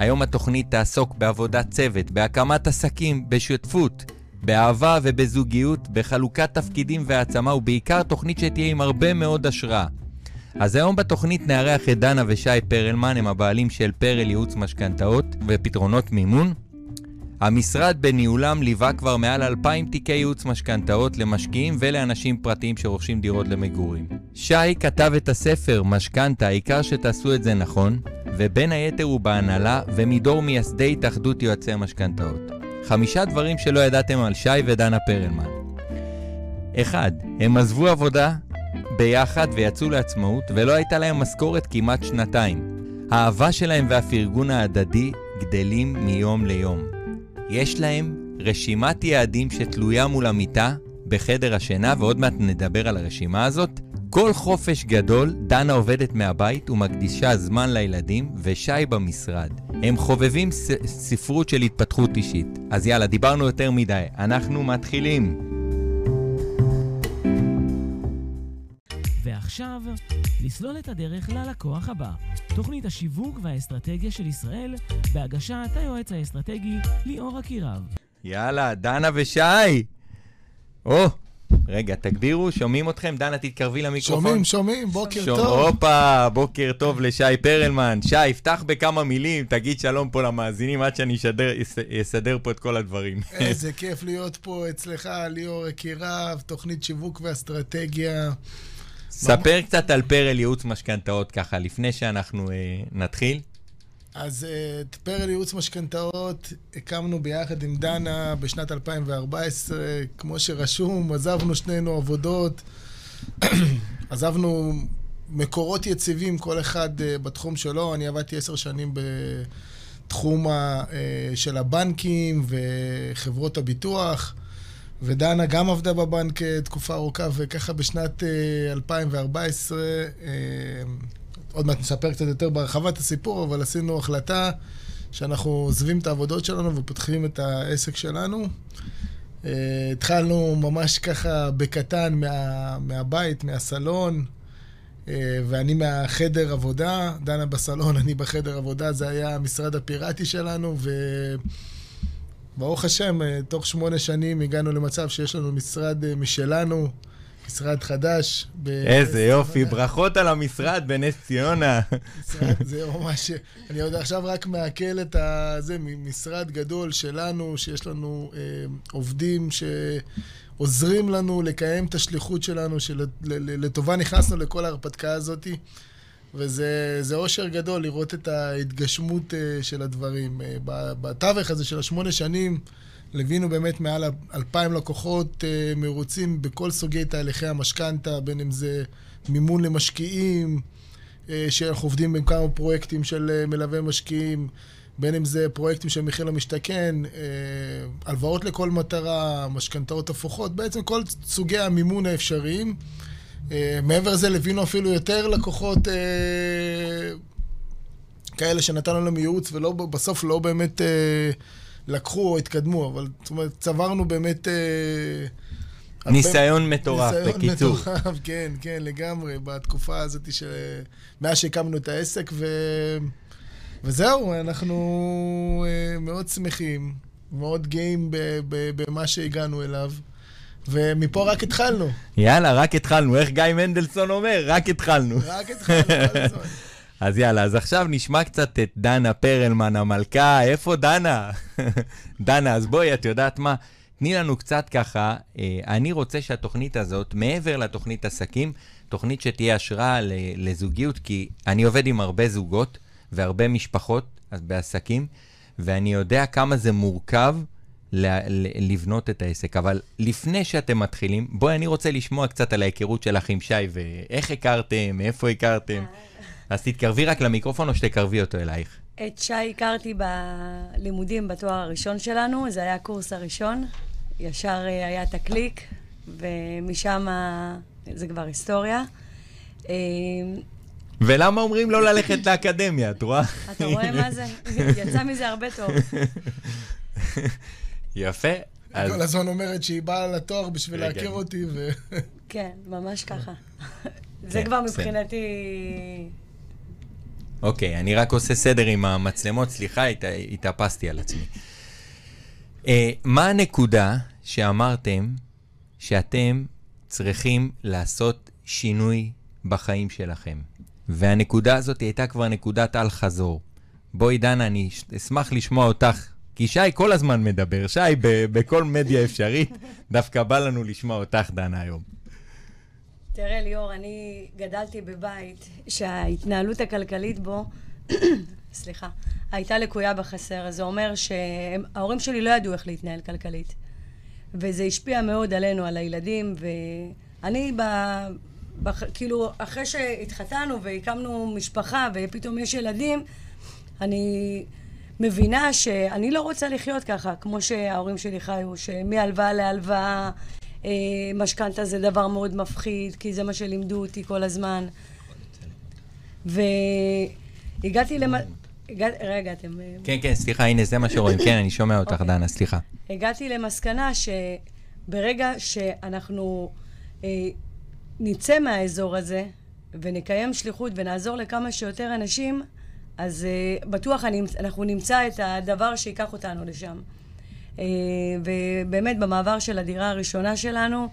היום התוכנית תעסוק בעבודת צוות, בהקמת עסקים, בשותפות, באהבה ובזוגיות, בחלוקת תפקידים והעצמה, ובעיקר תוכנית שתהיה עם הרבה מאוד השראה. אז היום בתוכנית נארח את דנה ושי פרלמן, הם הבעלים של פרל ייעוץ משכנתאות ופתרונות מימון. המשרד בניהולם ליווה כבר מעל 2,000 תיקי ייעוץ משכנתאות למשקיעים ולאנשים פרטיים שרוכשים דירות למגורים. שי כתב את הספר משכנתה, העיקר שתעשו את זה נכון, ובין היתר הוא בהנהלה ומדור מייסדי התאחדות יועצי המשכנתאות. חמישה דברים שלא ידעתם על שי ודנה פרלמן. 1. הם עזבו עבודה ביחד ויצאו לעצמאות, ולא הייתה להם משכורת כמעט שנתיים. האהבה שלהם והפרגון ההדדי גדלים מיום ליום. יש להם רשימת יעדים שתלויה מול המיטה בחדר השינה, ועוד מעט נדבר על הרשימה הזאת. כל חופש גדול, דנה עובדת מהבית ומקדישה זמן לילדים, ושי במשרד. הם חובבים ספרות של התפתחות אישית. אז יאללה, דיברנו יותר מדי, אנחנו מתחילים. ועכשיו, לסלול את הדרך ללקוח הבא. תוכנית השיווק והאסטרטגיה של ישראל, בהגשת היועץ האסטרטגי ליאור אקירב. יאללה, דנה ושי! או, רגע, תגבירו, שומעים אתכם? דנה, תתקרבי למיקרופון. שומעים, שומעים, בוקר שום- טוב. הופה, בוקר טוב לשי פרלמן. שי, פתח בכמה מילים, תגיד שלום פה למאזינים עד שאני אשדר, אס- אסדר פה את כל הדברים. איזה כיף להיות פה אצלך, ליאור יקירב, תוכנית שיווק ואסטרטגיה. ספר קצת על פרל ייעוץ משכנתאות ככה, לפני שאנחנו אה, נתחיל. אז אה, את פרל ייעוץ משכנתאות הקמנו ביחד עם דנה בשנת 2014. כמו שרשום, עזבנו שנינו עבודות, עזבנו מקורות יציבים, כל אחד אה, בתחום שלו. אני עבדתי עשר שנים בתחום אה, של הבנקים וחברות הביטוח. ודנה גם עבדה בבנק אה, תקופה ארוכה, וככה בשנת אה, 2014, אה, עוד מעט נספר קצת יותר בהרחבת הסיפור, אבל עשינו החלטה שאנחנו עוזבים את העבודות שלנו ופותחים את העסק שלנו. אה, התחלנו ממש ככה בקטן מה, מהבית, מהסלון, אה, ואני מהחדר עבודה, דנה בסלון, אני בחדר עבודה, זה היה המשרד הפיראטי שלנו, ו... ברוך השם, אה, תוך שמונה שנים הגענו למצב שיש לנו משרד אה, משלנו, משרד חדש. ב- איזה יופי, ברכות על המשרד בנס ציונה. משרד, זה ממש... אני עוד עכשיו רק מעכל את ה... זה, משרד גדול שלנו, שיש לנו אה, עובדים שעוזרים לנו לקיים את השליחות שלנו, שלטובה נכנסנו לכל ההרפתקה הזאת, וזה זה אושר גדול לראות את ההתגשמות אה, של הדברים. אה, בתווך הזה של השמונה שנים, ליווינו באמת מעל אלפיים לקוחות אה, מרוצים בכל סוגי תהליכי המשכנתה, בין אם זה מימון למשקיעים, שאנחנו עובדים בכמה פרויקטים של מלווה משקיעים, בין אם זה פרויקטים של מחיר למשתכן, הלוואות לכל מטרה, משכנתאות הפוכות, בעצם כל סוגי המימון האפשריים. אה, מעבר לזה, ליווינו אפילו יותר לקוחות אה, כאלה שנתנו להם ייעוץ, ובסוף לא באמת אה, לקחו או התקדמו, אבל זאת אומרת, צברנו באמת... אה, הרבה- ניסיון מטורף, ניסיון בקיצור. מטורף, כן, כן, לגמרי, בתקופה הזאת של... מאז שהקמנו את העסק, ו... וזהו, אנחנו מאוד שמחים, מאוד גאים במה שהגענו אליו, ומפה רק התחלנו. יאללה, רק התחלנו. איך גיא מנדלסון אומר? רק התחלנו. רק התחלנו, כל הזמן. אז יאללה, אז עכשיו נשמע קצת את דנה פרלמן המלכה. איפה דנה? דנה, אז בואי, את יודעת מה? תני לנו קצת ככה, אה, אני רוצה שהתוכנית הזאת, מעבר לתוכנית עסקים, תוכנית שתהיה השראה לזוגיות, כי אני עובד עם הרבה זוגות והרבה משפחות אז בעסקים, ואני יודע כמה זה מורכב לבנות את העסק. אבל לפני שאתם מתחילים, בואי, אני רוצה לשמוע קצת על ההיכרות שלך עם שי, ואיך הכרתם, מאיפה הכרתם. אז תתקרבי רק למיקרופון או שתקרבי אותו אלייך. את שי הכרתי בלימודים בתואר הראשון שלנו, זה היה הקורס הראשון. ישר אה, היה את הקליק, ומשם זה כבר היסטוריה. אה, ולמה אומרים לא ללכת לאקדמיה, את רואה? אתה רואה מה זה? יצא מזה הרבה טוב. יפה. אז כל הזמן אומרת שהיא באה לתואר בשביל רגע. להכיר אותי, ו... כן, ממש ככה. זה כן, כבר. מבחינתי אוקיי, אני רק עושה סדר עם המצלמות, סליחה, הת- התאפסתי על עצמי. אה, מה הנקודה שאמרתם שאתם צריכים לעשות שינוי בחיים שלכם? והנקודה הזאת הייתה כבר נקודת אל-חזור. בואי, דנה, אני אשמח לשמוע אותך, כי שי כל הזמן מדבר. שי, בכל מדיה אפשרית, דווקא בא לנו לשמוע אותך, דנה, היום. תראה, ליאור, אני גדלתי בבית שההתנהלות הכלכלית בו, סליחה, הייתה לקויה בחסר. זה אומר שההורים שלי לא ידעו איך להתנהל כלכלית. וזה השפיע מאוד עלינו, על הילדים, ואני ב... בח... כאילו, אחרי שהתחתנו והקמנו משפחה ופתאום יש ילדים, אני מבינה שאני לא רוצה לחיות ככה, כמו שההורים שלי חיו, שמהלוואה להלוואה, אה, משכנתה זה דבר מאוד מפחיד, כי זה מה שלימדו אותי כל הזמן. והגעתי למ... הגע... רגע, אתם... אה, כן, כן, סליחה, הנה, זה מה שרואים. כן, אני שומע אותך, אוקיי. דנה, סליחה. הגעתי למסקנה שברגע שאנחנו אה, נצא מהאזור הזה ונקיים שליחות ונעזור לכמה שיותר אנשים, אז אה, בטוח אני, אנחנו נמצא את הדבר שייקח אותנו לשם. אה, ובאמת, במעבר של הדירה הראשונה שלנו,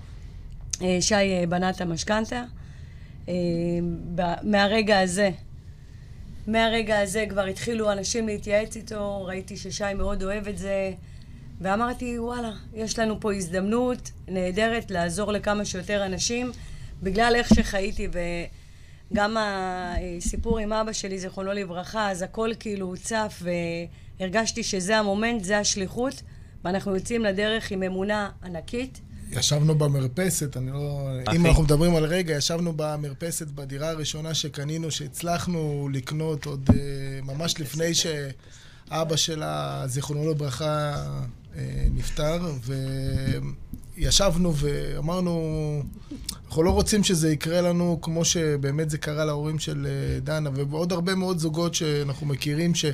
אה, שי אה, בנה את המשכנתה. ב- מהרגע הזה, מהרגע הזה כבר התחילו אנשים להתייעץ איתו, ראיתי ששי מאוד אוהב את זה, ואמרתי, וואלה, יש לנו פה הזדמנות נהדרת לעזור לכמה שיותר אנשים, בגלל איך שחייתי, וגם הסיפור עם אבא שלי, זיכרונו לברכה, אז הכל כאילו צף, והרגשתי שזה המומנט, זה השליחות, ואנחנו יוצאים לדרך עם אמונה ענקית. ישבנו במרפסת, אני לא... אחי. אם אנחנו מדברים על רגע, ישבנו במרפסת בדירה הראשונה שקנינו, שהצלחנו לקנות עוד אה, ממש לפני שאבא שלה, זיכרונו לברכה, אה, נפטר, וישבנו ואמרנו, אנחנו לא רוצים שזה יקרה לנו כמו שבאמת זה קרה להורים של אה, דנה, ועוד הרבה מאוד זוגות שאנחנו מכירים ש...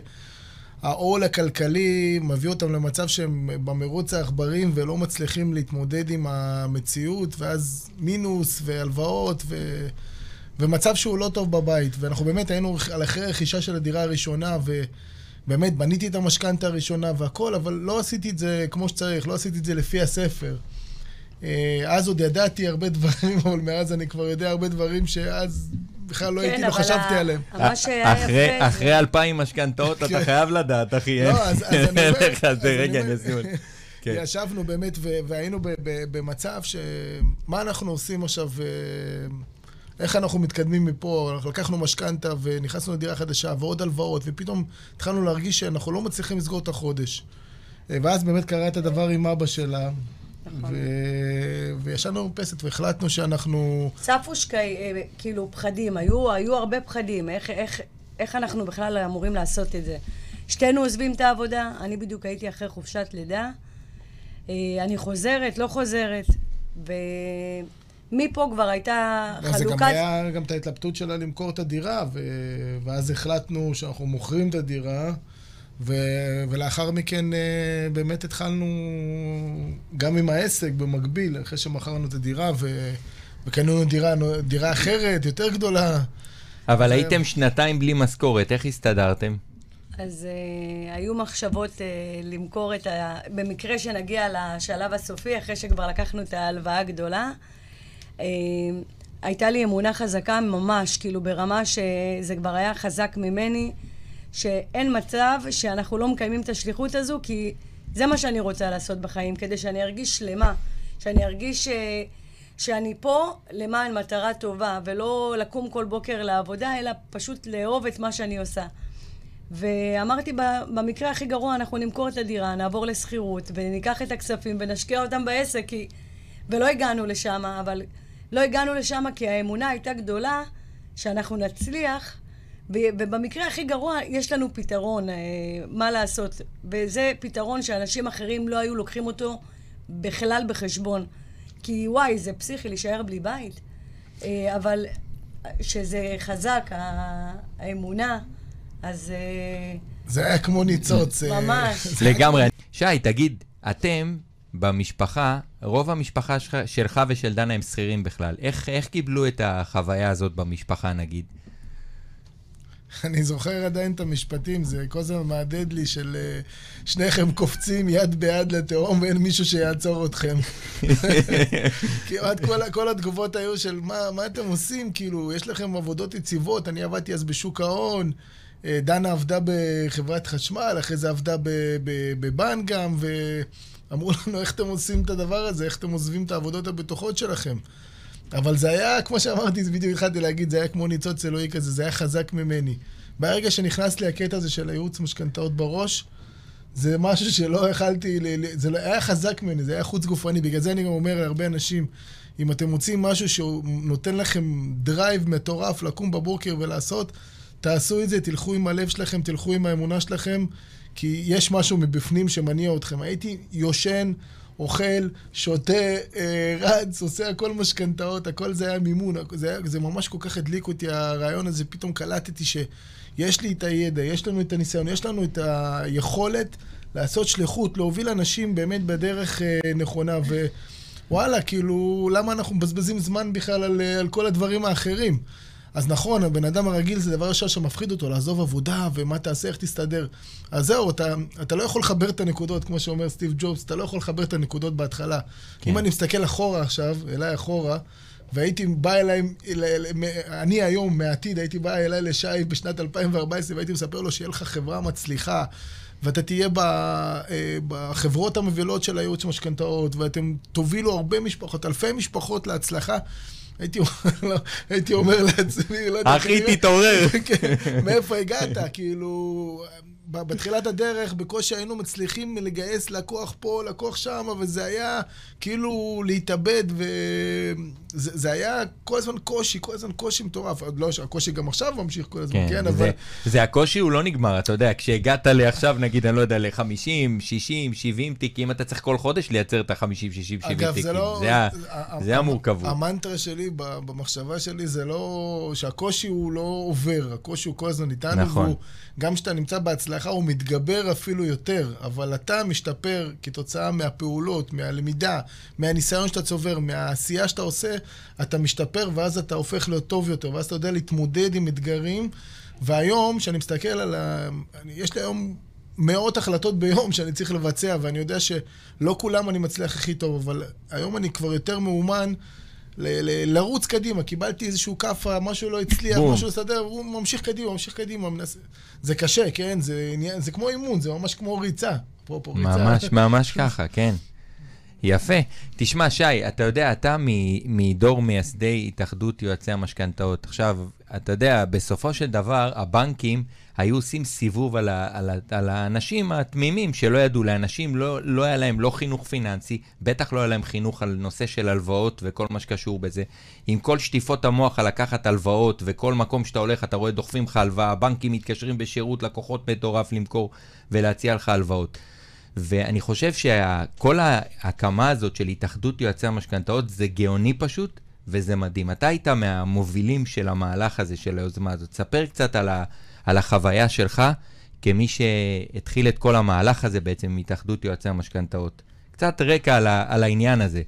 העול הכלכלי מביא אותם למצב שהם במרוץ העכברים ולא מצליחים להתמודד עם המציאות, ואז מינוס והלוואות ו... ומצב שהוא לא טוב בבית. ואנחנו באמת היינו על אחרי רכישה של הדירה הראשונה, ובאמת בניתי את המשכנתה הראשונה והכל, אבל לא עשיתי את זה כמו שצריך, לא עשיתי את זה לפי הספר. אה, אז עוד ידעתי הרבה דברים, אבל מאז אני כבר יודע הרבה דברים שאז בכלל לא הייתי, לא חשבתי עליהם. מה שהיה אחרי- יפה אחרי אלפיים משכנתאות, אתה כן. חייב לדעת, אחי. לא, אז- אני אומר- אין לך אז זה אני רגע אומר- נסיון. כן. ישבנו באמת והיינו במצב ש... מה אנחנו עושים עכשיו? אה, איך אנחנו מתקדמים מפה? אנחנו לקחנו משכנתה ונכנסנו לדירה חדשה ועוד הלוואות, ופתאום התחלנו להרגיש שאנחנו לא מצליחים לסגור את החודש. אה, ואז באמת קרה את הדבר עם אבא שלה, נכון. ו... וישבנו במרפסת והחלטנו שאנחנו... צפו שקי, אה, כאילו פחדים, היו, היו הרבה פחדים, איך, איך, איך אנחנו בכלל אמורים לעשות את זה. שתינו עוזבים את העבודה, אני בדיוק הייתי אחרי חופשת לידה, אה, אני חוזרת, לא חוזרת, ומפה כבר הייתה אז זה גם חלוקת... היה גם את ההתלבטות שלה למכור את הדירה, ו... ואז החלטנו שאנחנו מוכרים את הדירה, ו... ולאחר מכן אה, באמת התחלנו גם עם העסק במקביל, אחרי שמכרנו את הדירה, ו... וקנינו דירה, דירה אחרת, יותר גדולה. אבל זה- הייתם שנתיים בלי משכורת, איך הסתדרתם? אז uh, היו מחשבות uh, למכור את ה... במקרה שנגיע לשלב הסופי, אחרי שכבר לקחנו את ההלוואה הגדולה. Uh, הייתה לי אמונה חזקה ממש, כאילו ברמה שזה כבר היה חזק ממני, שאין מצב שאנחנו לא מקיימים את השליחות הזו, כי זה מה שאני רוצה לעשות בחיים, כדי שאני ארגיש שלמה, שאני ארגיש... Uh, שאני פה למען מטרה טובה, ולא לקום כל בוקר לעבודה, אלא פשוט לאהוב את מה שאני עושה. ואמרתי, במקרה הכי גרוע, אנחנו נמכור את הדירה, נעבור לשכירות, וניקח את הכספים ונשקיע אותם בעסק, כי... ולא הגענו לשם, אבל לא הגענו לשם כי האמונה הייתה גדולה שאנחנו נצליח, ובמקרה הכי גרוע, יש לנו פתרון, אה, מה לעשות. וזה פתרון שאנשים אחרים לא היו לוקחים אותו בכלל בחשבון. כי וואי, זה פסיכי להישאר בלי בית. אה, אבל שזה חזק, ה- האמונה, אז אה, זה היה כמו ניצוץ. אה, ממש. לגמרי. שי, תגיד, אתם במשפחה, רוב המשפחה שלך, שלך ושל דנה הם שכירים בכלל. איך, איך קיבלו את החוויה הזאת במשפחה, נגיד? אני זוכר עדיין את המשפטים, זה כל הזמן מהדהד לי של אה, שניכם קופצים יד ביד לתהום ואין מישהו שיעצור אתכם. כמעט כל, כל התגובות היו של מה, מה אתם עושים, כאילו, יש לכם עבודות יציבות, אני עבדתי אז בשוק ההון, אה, דנה עבדה בחברת חשמל, אחרי זה עבדה בבנק גם, ואמרו לנו איך אתם עושים את הדבר הזה, איך אתם עוזבים את העבודות הבטוחות שלכם. אבל זה היה, כמו שאמרתי, זה בדיוק התחלתי להגיד, זה היה כמו ניצוץ אלוהי כזה, זה היה חזק ממני. ברגע שנכנס לי הקטע הזה של הייעוץ משכנתאות בראש, זה משהו שלא יכלתי, זה לא, היה חזק ממני, זה היה חוץ גופני. בגלל זה אני גם אומר להרבה אנשים, אם אתם מוצאים משהו שהוא נותן לכם drive מטורף לקום בבוקר ולעשות, תעשו את זה, תלכו עם הלב שלכם, תלכו עם האמונה שלכם, כי יש משהו מבפנים שמניע אתכם. הייתי יושן, אוכל, שותה, אה, רץ, עושה הכל משכנתאות, הכל זה היה מימון. זה, היה, זה ממש כל כך הדליק אותי, הרעיון הזה, פתאום קלטתי שיש לי את הידע, יש לנו את הניסיון, יש לנו את היכולת לעשות שליחות, להוביל אנשים באמת בדרך אה, נכונה. ווואלה, כאילו, למה אנחנו מבזבזים זמן בכלל על, על כל הדברים האחרים? אז נכון, הבן אדם הרגיל זה דבר ראשון שמפחיד אותו, לעזוב עבודה, ומה תעשה, איך תסתדר. אז זהו, אתה, אתה לא יכול לחבר את הנקודות, כמו שאומר סטיב ג'ובס, אתה לא יכול לחבר את הנקודות בהתחלה. כן. אם אני מסתכל אחורה עכשיו, אליי אחורה, והייתי בא אליי, אני היום, מהעתיד, הייתי בא אליי לשי בשנת 2014, והייתי מספר לו שיהיה לך חברה מצליחה, ואתה תהיה אה, בחברות המובילות של הייעוץ משכנתאות, ואתם תובילו הרבה משפחות, אלפי משפחות להצלחה. הייתי, לא, אומר לעצמי, לא יודע... אחי, תתעורר. כן, מאיפה הגעת? כאילו, בתחילת הדרך בקושי היינו מצליחים לגייס לקוח פה, לקוח שם, וזה היה כאילו להתאבד, וזה היה כל הזמן קושי, כל הזמן קושי מטורף. לא, הקושי גם עכשיו ממשיך כל הזמן, כן, כן אבל... זה הקושי הוא לא נגמר, אתה יודע, כשהגעת לעכשיו, נגיד, אני לא יודע, ל-50, 60, 70 תיקים, אתה צריך כל חודש לייצר את ה-50, 60, 70 תיקים. אגב, זה לא... זה המורכבות. המנטרה שלי, במחשבה שלי, זה לא... שהקושי הוא לא עובר, הקושי הוא כל הזמן איתנו, נכון. גם כשאתה נמצא בהצלחה, הוא מתגבר אפילו יותר, אבל אתה משתפר כתוצאה מהפעולות, מהלמידה, מהניסיון שאתה צובר, מהעשייה שאתה עושה, אתה משתפר, ואז אתה הופך להיות טוב יותר, ואז אתה יודע להתמודד עם אתגרים. והיום, כשאני מסתכל על ה... יש לי היום מאות החלטות ביום שאני צריך לבצע, ואני יודע שלא כולם אני מצליח הכי טוב, אבל היום אני כבר יותר מאומן. ל- ל- לרוץ קדימה, קיבלתי איזשהו כאפה, משהו לא הצליח, בום. משהו לסדר, הוא ממשיך קדימה, ממשיך קדימה. מנס... זה קשה, כן? זה, זה כמו אימון, זה ממש כמו ריצה. אפרופו ריצה. ממש, ממש ככה, כן. יפה. תשמע, שי, אתה יודע, אתה מדור מייסדי התאחדות יועצי המשכנתאות. עכשיו, אתה יודע, בסופו של דבר, הבנקים היו עושים סיבוב על, ה, על, ה, על האנשים התמימים שלא ידעו. לאנשים לא, לא היה להם לא חינוך פיננסי, בטח לא היה להם חינוך על נושא של הלוואות וכל מה שקשור בזה. עם כל שטיפות המוח על לקחת הלוואות, וכל מקום שאתה הולך אתה רואה דוחפים לך הלוואה, הבנקים מתקשרים בשירות לקוחות מטורף למכור ולהציע לך הלוואות. ואני חושב שכל ההקמה הזאת של התאחדות יועצי המשכנתאות זה גאוני פשוט, וזה מדהים. אתה היית מהמובילים של המהלך הזה, של היוזמה הזאת. ספר קצת על, ה, על החוויה שלך כמי שהתחיל את כל המהלך הזה בעצם מהתאחדות יועצי המשכנתאות. קצת רקע על, ה, על העניין הזה.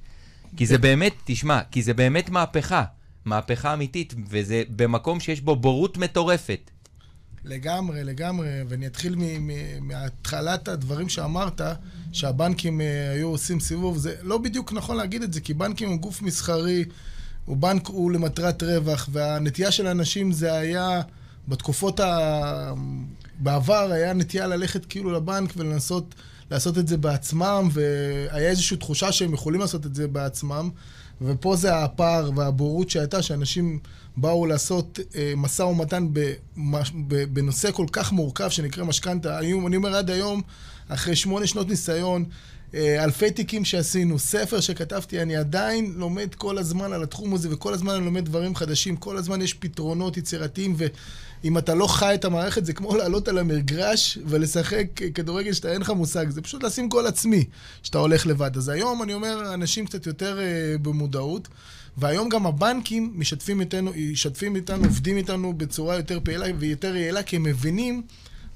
כי זה באמת, תשמע, כי זה באמת מהפכה. מהפכה אמיתית, וזה במקום שיש בו בורות מטורפת. לגמרי, לגמרי, ואני אתחיל מהתחלת הדברים שאמרת, שהבנקים אה, היו עושים סיבוב, זה לא בדיוק נכון להגיד את זה, כי בנקים הוא גוף מסחרי, הוא בנק הוא למטרת רווח, והנטייה של האנשים זה היה, בתקופות ה... בעבר היה נטייה ללכת כאילו לבנק ולנסות לעשות את זה בעצמם, והיה איזושהי תחושה שהם יכולים לעשות את זה בעצמם, ופה זה הפער והבורות שהייתה, שאנשים... באו לעשות אה, משא ומתן בנושא כל כך מורכב שנקרא משכנתה. אני אומר עד היום, אחרי שמונה שנות ניסיון, אה, אלפי תיקים שעשינו, ספר שכתבתי, אני עדיין לומד כל הזמן על התחום הזה, וכל הזמן אני לומד דברים חדשים, כל הזמן יש פתרונות יצירתיים, ואם אתה לא חי את המערכת, זה כמו לעלות על המגרש ולשחק כדורגל שאתה אין לך מושג, זה פשוט לשים גול עצמי, שאתה הולך לבד. אז היום אני אומר, אנשים קצת יותר uh, במודעות. והיום גם הבנקים משתפים איתנו, משתפים איתנו, עובדים איתנו בצורה יותר פעילה ויותר יעילה, כי הם מבינים,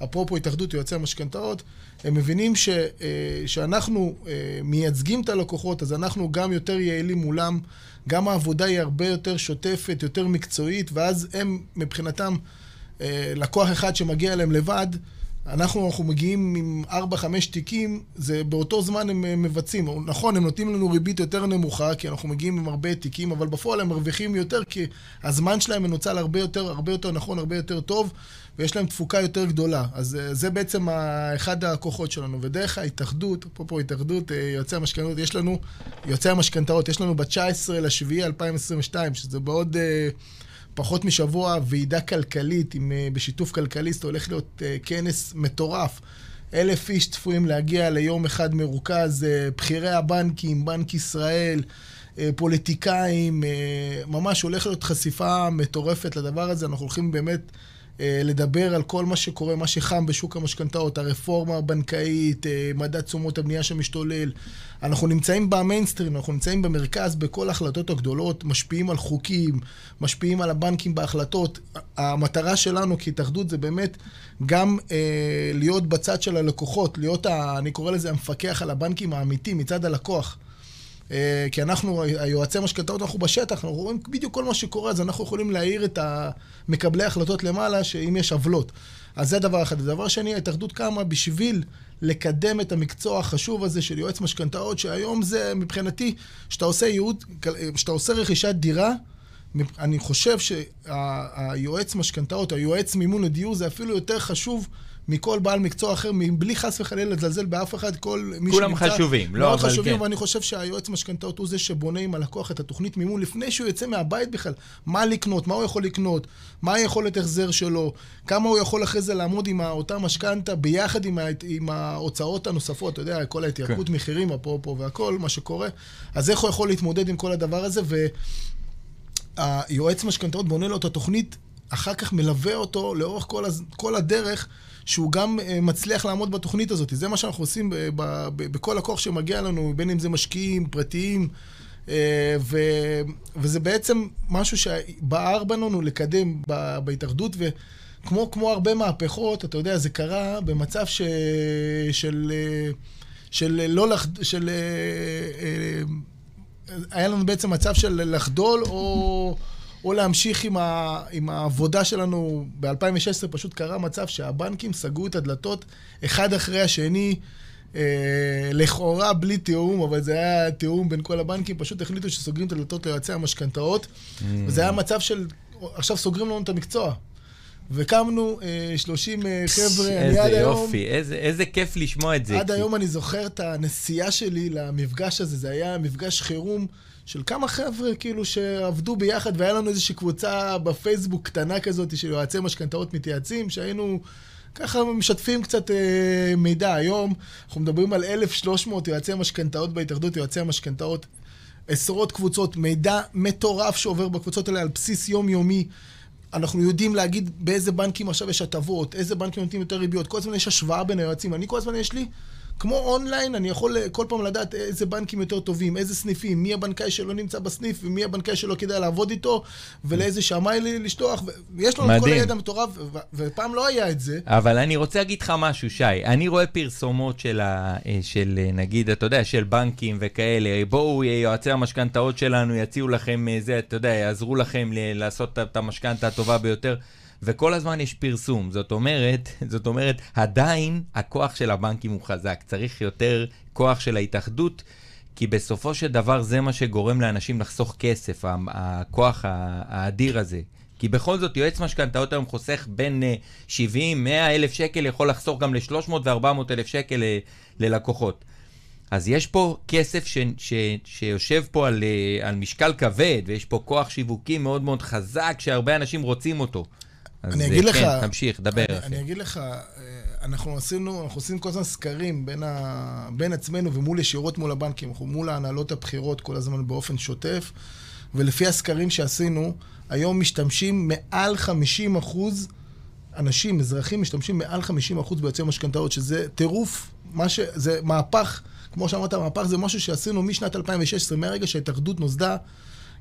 אפרופו התאחדות יועצי המשכנתאות, הם מבינים ש, אה, שאנחנו אה, מייצגים את הלקוחות, אז אנחנו גם יותר יעילים מולם, גם העבודה היא הרבה יותר שוטפת, יותר מקצועית, ואז הם מבחינתם אה, לקוח אחד שמגיע אליהם לבד, אנחנו, אנחנו מגיעים עם 4-5 תיקים, זה באותו זמן הם אה, מבצעים. נכון, הם נותנים לנו ריבית יותר נמוכה, כי אנחנו מגיעים עם הרבה תיקים, אבל בפועל הם מרוויחים יותר, כי הזמן שלהם מנוצל הרבה יותר, הרבה יותר נכון, הרבה יותר טוב, ויש להם תפוקה יותר גדולה. אז אה, זה בעצם אחד הכוחות שלנו. ודרך ההתאחדות, פה התאחדות יועצי המשכנתאות, יש לנו, יועצי המשכנתאות, יש לנו ב-19 לשביעי 2022, שזה בעוד... פחות משבוע ועידה כלכלית עם, אה, בשיתוף כלכליסט, הולך להיות uh, כנס מטורף. אלף איש צפויים להגיע ליום אחד מרוכז, uh, בכירי הבנקים, בנק ישראל, uh, פוליטיקאים, uh, ממש הולך להיות חשיפה מטורפת לדבר הזה. אנחנו הולכים באמת לדבר על כל מה שקורה, מה שחם בשוק המשכנתאות, הרפורמה הבנקאית, אה, מדד תשומות הבנייה שמשתולל. אנחנו נמצאים במיינסטרים, אנחנו נמצאים במרכז בכל ההחלטות הגדולות, משפיעים על חוקים, משפיעים על הבנקים בהחלטות. המטרה שלנו כהתאחדות זה באמת גם אה, להיות בצד של הלקוחות, להיות, ה, אני קורא לזה המפקח על הבנקים האמיתי מצד הלקוח. אה, כי אנחנו, היועצי משכנתאות, אנחנו בשטח, אנחנו רואים בדיוק כל מה שקורה, אז אנחנו יכולים להעיר את מקבלי ההחלטות למעלה, שאם יש עוולות. אז זה דבר אחד. דבר שני, ההתאחדות קמה בשביל לקדם את המקצוע החשוב הזה של יועץ משכנתאות, שהיום זה מבחינתי, כשאתה עושה ייעוד, כשאתה עושה רכישת דירה, אני חושב שהיועץ משכנתאות, היועץ מימון לדיור, זה אפילו יותר חשוב מכל בעל מקצוע אחר, מבלי חס וחלילה לזלזל באף אחד, כל מי שנמצא... כולם חשובים, לא, אבל חשובים, כן. ואני חושב שהיועץ משכנתאות הוא זה שבונה עם הלקוח את התוכנית מימון לפני שהוא יוצא מהבית בכלל. מה לקנות, מה הוא יכול לקנות, מה היכולת החזר שלו, כמה הוא יכול אחרי זה לעמוד עם אותה משכנתה ביחד עם, ה, עם ההוצאות הנוספות, אתה יודע, כל ההתייקרות כן. מחירים, אפרופו והכל, מה שקורה. אז איך הוא יכול להתמודד עם כל הדבר הזה, והיועץ משכנתאות בונה לו את התוכנית אחר כך מלווה אותו לאורך כל, הז... כל הדרך, שהוא גם uh, מצליח לעמוד בתוכנית הזאת. זה מה שאנחנו עושים בכל הכוח שמגיע לנו, בין אם זה משקיעים, פרטיים, uh, ו- וזה בעצם משהו שבער בנו לקדם בהתאחדות, וכמו כמו הרבה מהפכות, אתה יודע, זה קרה במצב ש... של... אה, של לא לח... של... היה לנו בעצם מצב של לחדול או... או להמשיך עם, ה, עם העבודה שלנו. ב-2016 פשוט קרה מצב שהבנקים סגרו את הדלתות אחד אחרי השני, אה, לכאורה בלי תיאום, אבל זה היה תיאום בין כל הבנקים, פשוט החליטו שסוגרים את הדלתות ליועצי המשכנתאות, mm. וזה היה מצב של, עכשיו סוגרים לנו את המקצוע. וקמנו אה, 30 אה, חבר'ה, אני עד היום... איזה יופי, איזה, איזה כיף לשמוע את זה. עד כי... היום אני זוכר את הנסיעה שלי למפגש הזה, זה היה מפגש חירום. של כמה חבר'ה כאילו שעבדו ביחד, והיה לנו איזושהי קבוצה בפייסבוק קטנה כזאת של יועצי משכנתאות מתייעצים, שהיינו ככה משתפים קצת אה, מידע. היום אנחנו מדברים על 1,300 יועצי משכנתאות בהתאחדות, יועצי המשכנתאות, עשרות קבוצות, מידע מטורף שעובר בקבוצות האלה על בסיס יומיומי. אנחנו יודעים להגיד באיזה בנקים עכשיו יש הטבות, איזה בנקים נותנים יותר ריביות, כל הזמן יש השוואה בין היועצים. אני כל הזמן יש לי כמו אונליין, אני יכול כל פעם לדעת איזה בנקים יותר טובים, איזה סניפים, מי הבנקאי שלא נמצא בסניף, ומי הבנקאי שלא כדאי לעבוד איתו, ולאיזה שמאי לשלוח, ויש לנו את כל הידע המטורף, ופעם לא היה את זה. אבל אני רוצה להגיד לך משהו, שי. אני רואה פרסומות של, ה, של נגיד, אתה יודע, של בנקים וכאלה, בואו, יועצי המשכנתאות שלנו יציעו לכם זה, אתה יודע, יעזרו לכם לעשות את המשכנתה הטובה ביותר. וכל הזמן יש פרסום. זאת אומרת, זאת אומרת, עדיין הכוח של הבנקים הוא חזק. צריך יותר כוח של ההתאחדות, כי בסופו של דבר זה מה שגורם לאנשים לחסוך כסף, הכוח האדיר הזה. כי בכל זאת, יועץ משכנתאות היום חוסך בין 70, אה, 100 אלף שקל, יכול לחסוך גם ל-300 ו-400 אלף שקל אה, ללקוחות. אז יש פה כסף ש, ש, שיושב פה על, אה, על משקל כבד, ויש פה כוח שיווקי מאוד מאוד חזק, שהרבה אנשים רוצים אותו. אני אגיד לך... כן, תמשיך, דבר. אני, אני אגיד לך, אה, אנחנו עשינו, אנחנו עושים כל הזמן סקרים בין, ה, בין עצמנו ומול ישירות מול הבנקים. אנחנו מול ההנהלות הבכירות כל הזמן באופן שוטף, ולפי הסקרים שעשינו, היום משתמשים מעל 50 אחוז, אנשים, אזרחים, משתמשים מעל 50 אחוז ביוצאי משכנתאות, שזה טירוף, ש... זה מהפך, כמו שאמרת, מהפך זה משהו שעשינו משנת 2016, מהרגע שההתאחדות נוסדה.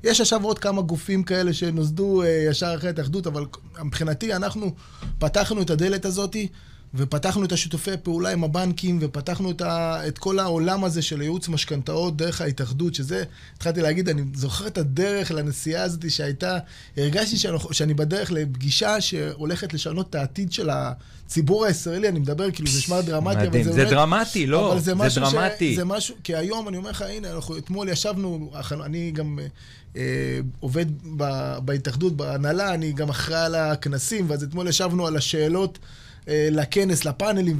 יש עכשיו עוד כמה גופים כאלה שנוסדו אה, ישר אחרי ההתאחדות, אבל מבחינתי אנחנו פתחנו את הדלת הזאתי, ופתחנו את השיתופי פעולה עם הבנקים, ופתחנו את, ה, את כל העולם הזה של ייעוץ משכנתאות דרך ההתאחדות, שזה, התחלתי להגיד, אני זוכר את הדרך לנסיעה הזאת שהייתה, הרגשתי שאני, שאני בדרך לפגישה שהולכת לשנות את העתיד של הציבור הישראלי, אני מדבר, כאילו, זה נשמע דרמטי. אבל זה, זה באמת... דרמטי, לא, אבל זה, זה, משהו דרמטי. ש... זה משהו, כי היום אני אומר לך, הנה, אנחנו אתמול ישבנו, אני גם אה, עובד ב, בהתאחדות, בהנהלה, אני גם אחראי על הכנסים, ואז אתמול ישבנו על השאלות לכנס, לפאנלים,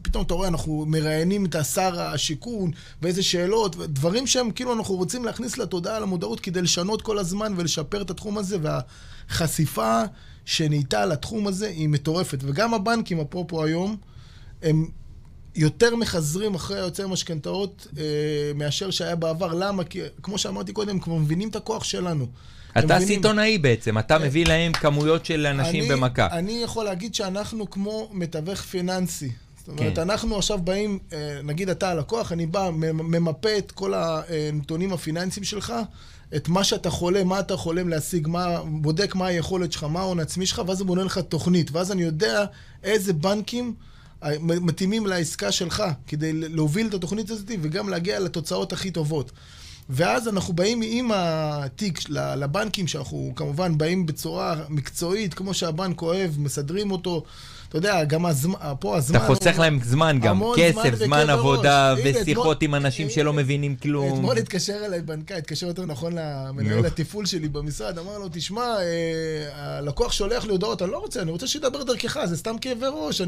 ופתאום אתה רואה, אנחנו מראיינים את השר השיכון, ואיזה שאלות, דברים שהם כאילו אנחנו רוצים להכניס לתודעה, למודעות, כדי לשנות כל הזמן ולשפר את התחום הזה, והחשיפה שנהייתה לתחום הזה היא מטורפת. וגם הבנקים, אפרופו היום, הם יותר מחזרים אחרי היוצאי משכנתאות אה, מאשר שהיה בעבר. למה? כי כמו שאמרתי קודם, הם כבר מבינים את הכוח שלנו. אתה סיטונאי בעצם, אתה אה, מביא להם כמויות של אנשים אני- במכה. אני יכול להגיד שאנחנו כמו מתווך פיננסי. זאת אומרת, כן. אנחנו עכשיו באים, אה, נגיד אתה הלקוח, אני בא, ממפה את כל הנתונים הפיננסיים שלך, את מה שאתה חולם, מה אתה חולם להשיג, מה, בודק מה היכולת שלך, מה ההון העצמי שלך, ואז הוא בונה לך תוכנית. ואז אני יודע איזה בנקים אה, מתאימים לעסקה שלך, כדי להוביל את התוכנית הזאת וגם להגיע לתוצאות הכי טובות. ואז אנחנו באים עם התיק לבנקים, שאנחנו כמובן באים בצורה מקצועית, כמו שהבנק אוהב, מסדרים אותו. אתה יודע, גם הזמן, פה הזמן... אתה חוסך להם זמן גם, כסף, זמן עבודה ושיחות עם אנשים שלא מבינים כלום. אתמול התקשר אליי בנקאי, התקשר יותר נכון למנהל. התפעול שלי במשרד, אמר לו, תשמע, אה, הלקוח שולח לי הודעות, אני לא רוצה, אני רוצה שידבר דרכך, זה סתם כאבי ראש.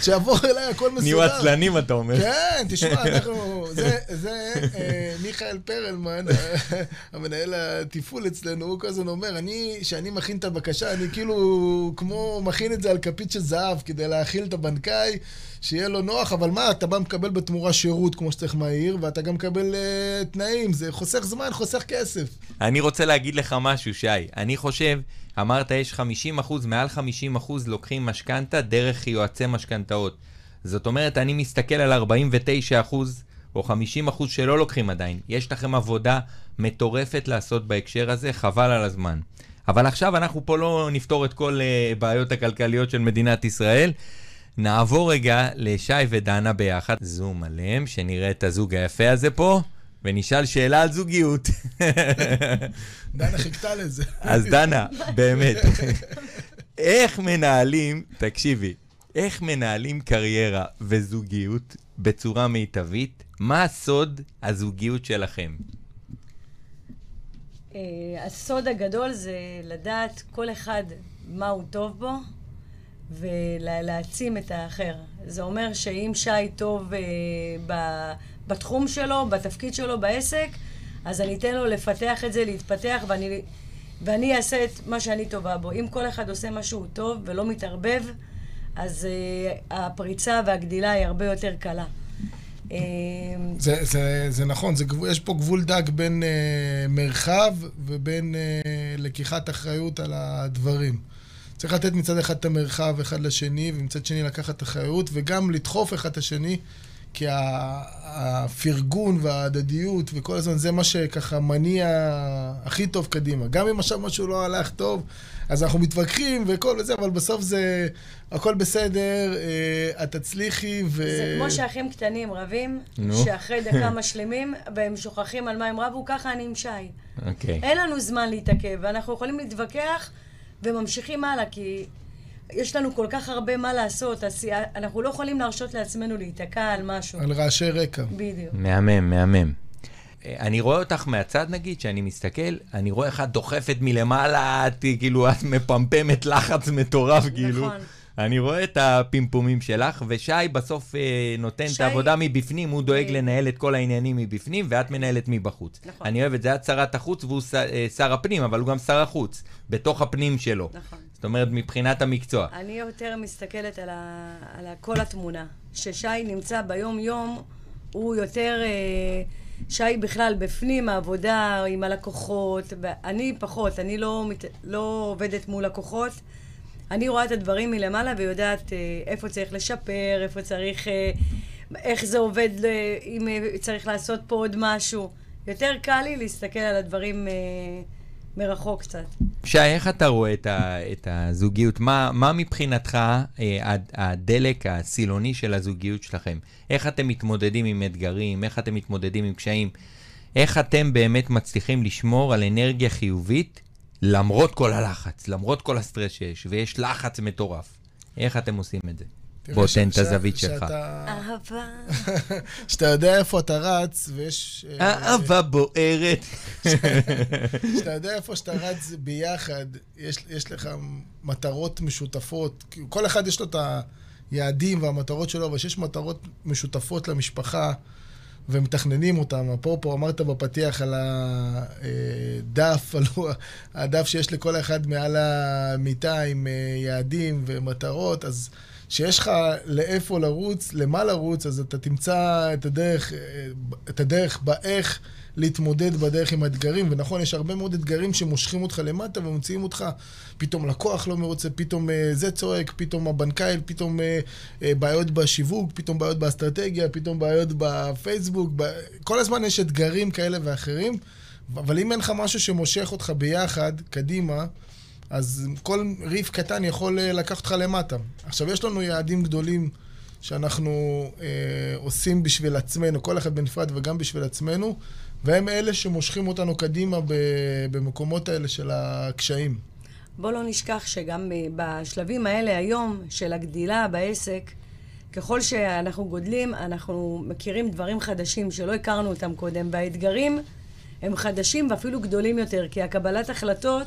שיעבור אליי, הכל מסודר. נהיו עצלנים, אתה אומר. כן, תשמע, אנחנו... זה, זה אה, מיכאל פרלמן, המנהל התפעול אצלנו, הוא כל הזמן אומר, אני, כשאני מכין את הבקשה, אני כאילו כמו מכין את זה על כפית של זהב, כדי להאכיל את הבנקאי, שיהיה לו נוח, אבל מה, אתה בא מקבל בתמורה שירות כמו שצריך מהיר, ואתה גם מקבל uh, תנאים, זה חוסך זמן, חוסך כסף. אני רוצה להגיד לך משהו, שי. אני חושב, אמרת יש 50 אחוז, מעל 50 אחוז לוקחים משכנתה דרך יועצי משכנתאות. זאת אומרת, אני מסתכל על 49 אחוז, או 50 אחוז שלא לוקחים עדיין. יש לכם עבודה מטורפת לעשות בהקשר הזה, חבל על הזמן. אבל עכשיו אנחנו פה לא נפתור את כל uh, בעיות הכלכליות של מדינת ישראל. נעבור רגע לשי ודנה ביחד, זום עליהם, שנראה את הזוג היפה הזה פה, ונשאל שאלה על זוגיות. דנה חיכתה לזה. אז דנה, באמת, איך מנהלים, תקשיבי, איך מנהלים קריירה וזוגיות בצורה מיטבית? מה הסוד הזוגיות שלכם? אה, הסוד הגדול זה לדעת כל אחד מה הוא טוב בו ולהעצים את האחר. זה אומר שאם שי טוב אה, ב- בתחום שלו, בתפקיד שלו, בעסק, אז אני אתן לו לפתח את זה, להתפתח, ואני, ואני אעשה את מה שאני טובה בו. אם כל אחד עושה משהו טוב ולא מתערבב, אז אה, הפריצה והגדילה היא הרבה יותר קלה. זה, זה, זה נכון, זה, יש פה גבול דק בין אה, מרחב ובין אה, לקיחת אחריות על הדברים. צריך לתת מצד אחד את המרחב אחד לשני, ומצד שני לקחת אחריות, וגם לדחוף אחד את השני, כי הפרגון וההדדיות וכל הזמן, זה מה שככה מניע הכי טוב קדימה. גם אם עכשיו משהו לא הלך טוב, אז אנחנו מתווכחים וכל זה, אבל בסוף זה הכל בסדר, אה, את תצליחי, ו... זה כמו שאחים קטנים רבים, נו. שאחרי דקה משלימים, והם שוכחים על מה הם רבו, ככה אני עם שי. אוקיי. אין לנו זמן להתעכב, ואנחנו יכולים להתווכח וממשיכים הלאה, כי יש לנו כל כך הרבה מה לעשות, אנחנו לא יכולים להרשות לעצמנו להיתקע על משהו. על רעשי רקע. בדיוק. מהמם, מהמם. אה, אני רואה אותך מהצד נגיד, שאני מסתכל, אני רואה איך את דוחפת מלמעלה, את כאילו, את מפמפמת לחץ מטורף, כאילו. נכון. אני רואה את הפימפומים שלך, ושי בסוף אה, נותן את שי- העבודה מבפנים, הוא דואג אה. לנהל את כל העניינים מבפנים, ואת מנהלת מבחוץ. נכון. אני אוהב את זה, את שרת החוץ והוא ש- אה, שר הפנים, אבל הוא גם שר החוץ, בתוך הפנים שלו. נכון. זאת אומרת, מבחינת המקצוע. אני יותר מסתכלת על, ה, על כל התמונה. ששי נמצא ביום-יום, הוא יותר... אה, שי בכלל בפנים, העבודה עם הלקוחות, ואני פחות, אני לא, מת, לא עובדת מול לקוחות. אני רואה את הדברים מלמעלה ויודעת אה, איפה צריך לשפר, איפה צריך... אה, איך זה עובד, אה, אם צריך לעשות פה עוד משהו. יותר קל לי להסתכל על הדברים מרחוק קצת. שי, איך אתה רואה את, ה, את הזוגיות? מה, מה מבחינתך אה, הדלק הסילוני של הזוגיות שלכם? איך אתם מתמודדים עם אתגרים? איך אתם מתמודדים עם קשיים? איך אתם באמת מצליחים לשמור על אנרגיה חיובית למרות כל הלחץ, למרות כל הסטרס שיש, ויש לחץ מטורף? איך אתם עושים את זה? בוא תן את הזווית שלך. אהבה. שאתה יודע איפה אתה רץ, ויש... אה, אהבה בוערת. שאתה יודע איפה שאתה רץ ביחד, יש, יש לך מטרות משותפות. כל אחד יש לו את היעדים והמטרות שלו, אבל שיש מטרות משותפות למשפחה, ומתכננים אותם. אפרופו, אמרת בפתיח על הדף, על הדף שיש לכל אחד מעל המיטה עם אה, יעדים ומטרות, אז... שיש לך לאיפה לרוץ, למה לרוץ, אז אתה תמצא את הדרך, את הדרך באיך להתמודד בדרך עם האתגרים. ונכון, יש הרבה מאוד אתגרים שמושכים אותך למטה ומוציאים אותך, פתאום לקוח לא מרוצה, פתאום אה, זה צועק, פתאום הבנקאי, פתאום אה, אה, בעיות בשיווק, פתאום בעיות באסטרטגיה, פתאום בעיות בפייסבוק. ב... כל הזמן יש אתגרים כאלה ואחרים, אבל אם אין לך משהו שמושך אותך ביחד, קדימה, אז כל ריף קטן יכול אה, לקחת אותך למטה. עכשיו, יש לנו יעדים גדולים שאנחנו אה, עושים בשביל עצמנו, כל אחד בנפרד וגם בשביל עצמנו, והם אלה שמושכים אותנו קדימה במקומות האלה של הקשיים. בוא לא נשכח שגם בשלבים האלה היום של הגדילה בעסק, ככל שאנחנו גודלים, אנחנו מכירים דברים חדשים שלא הכרנו אותם קודם, והאתגרים הם חדשים ואפילו גדולים יותר, כי הקבלת החלטות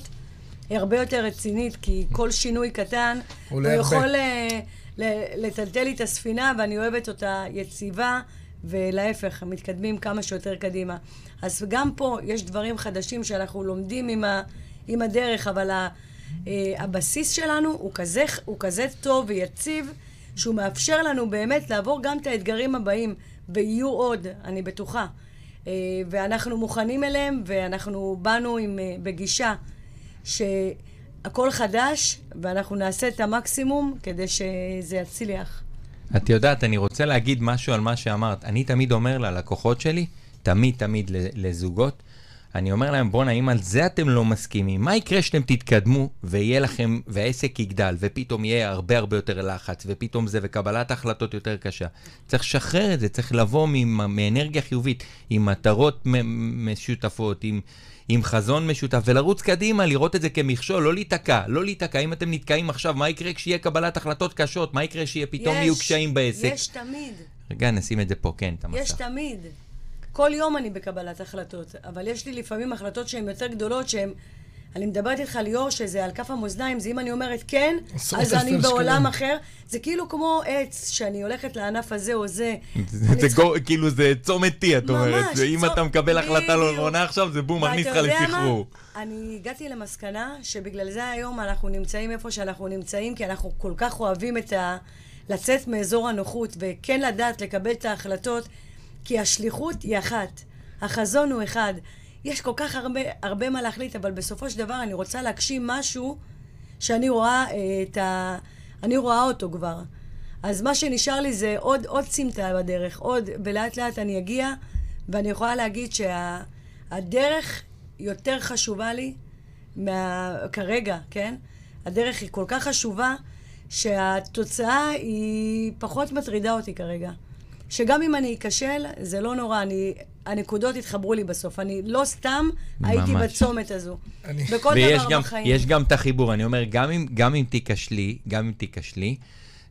הרבה יותר רצינית, כי כל שינוי קטן, הוא יכול uh, לטלטל לי את הספינה, ואני אוהבת אותה יציבה, ולהפך, מתקדמים כמה שיותר קדימה. אז גם פה יש דברים חדשים שאנחנו לומדים עם, ה, עם הדרך, אבל ה, uh, הבסיס שלנו הוא כזה, הוא כזה טוב ויציב, שהוא מאפשר לנו באמת לעבור גם את האתגרים הבאים, ויהיו עוד, אני בטוחה. Uh, ואנחנו מוכנים אליהם, ואנחנו באנו עם, בגישה שהכל חדש, ואנחנו נעשה את המקסימום כדי שזה יצליח. את יודעת, אני רוצה להגיד משהו על מה שאמרת. אני תמיד אומר ללקוחות שלי, תמיד תמיד לזוגות, אני אומר להם, בואנה, אם על זה אתם לא מסכימים, מה יקרה שאתם תתקדמו ויהיה לכם, והעסק יגדל, ופתאום יהיה הרבה הרבה יותר לחץ, ופתאום זה, וקבלת החלטות יותר קשה. צריך לשחרר את זה, צריך לבוא מאנרגיה חיובית, עם מטרות משותפות, עם... עם חזון משותף, ולרוץ קדימה, לראות את זה כמכשול, לא להיתקע, לא להיתקע. אם אתם נתקעים עכשיו, מה יקרה כשיהיה קבלת החלטות קשות? מה יקרה כשיהיה פתאום יהיו קשיים בעסק? יש תמיד. רגע, נשים את זה פה, כן, את המסך. יש תמיד. כל יום אני בקבלת החלטות, אבל יש לי לפעמים החלטות שהן יותר גדולות, שהן... אני מדברת איתך, ליאור, שזה על כף המאזניים, זה אם אני אומרת כן, אז אני בעולם אחר. זה כאילו כמו עץ, שאני הולכת לענף הזה או זה. זה כאילו, זה צומת T, את אומרת. ממש. אם אתה מקבל החלטה לא נכונה עכשיו, זה בום, מכניס אותך לסחרור. אני הגעתי למסקנה שבגלל זה היום אנחנו נמצאים איפה שאנחנו נמצאים, כי אנחנו כל כך אוהבים את ה... לצאת מאזור הנוחות, וכן לדעת לקבל את ההחלטות, כי השליחות היא אחת, החזון הוא אחד. יש כל כך הרבה, הרבה מה להחליט, אבל בסופו של דבר אני רוצה להגשים משהו שאני רואה אה, את ה... אני רואה אותו כבר. אז מה שנשאר לי זה עוד, עוד צמתה בדרך, עוד, ולאט לאט אני אגיע, ואני יכולה להגיד שהדרך שה, יותר חשובה לי מה, כרגע, כן? הדרך היא כל כך חשובה, שהתוצאה היא פחות מטרידה אותי כרגע. שגם אם אני אכשל, זה לא נורא, אני הנקודות התחברו לי בסוף. אני לא סתם ממש. הייתי בצומת הזו. אני... בכל דבר גם, בחיים. ויש גם את החיבור, אני אומר, גם אם, גם אם תיכשלי, גם אם תיכשלי,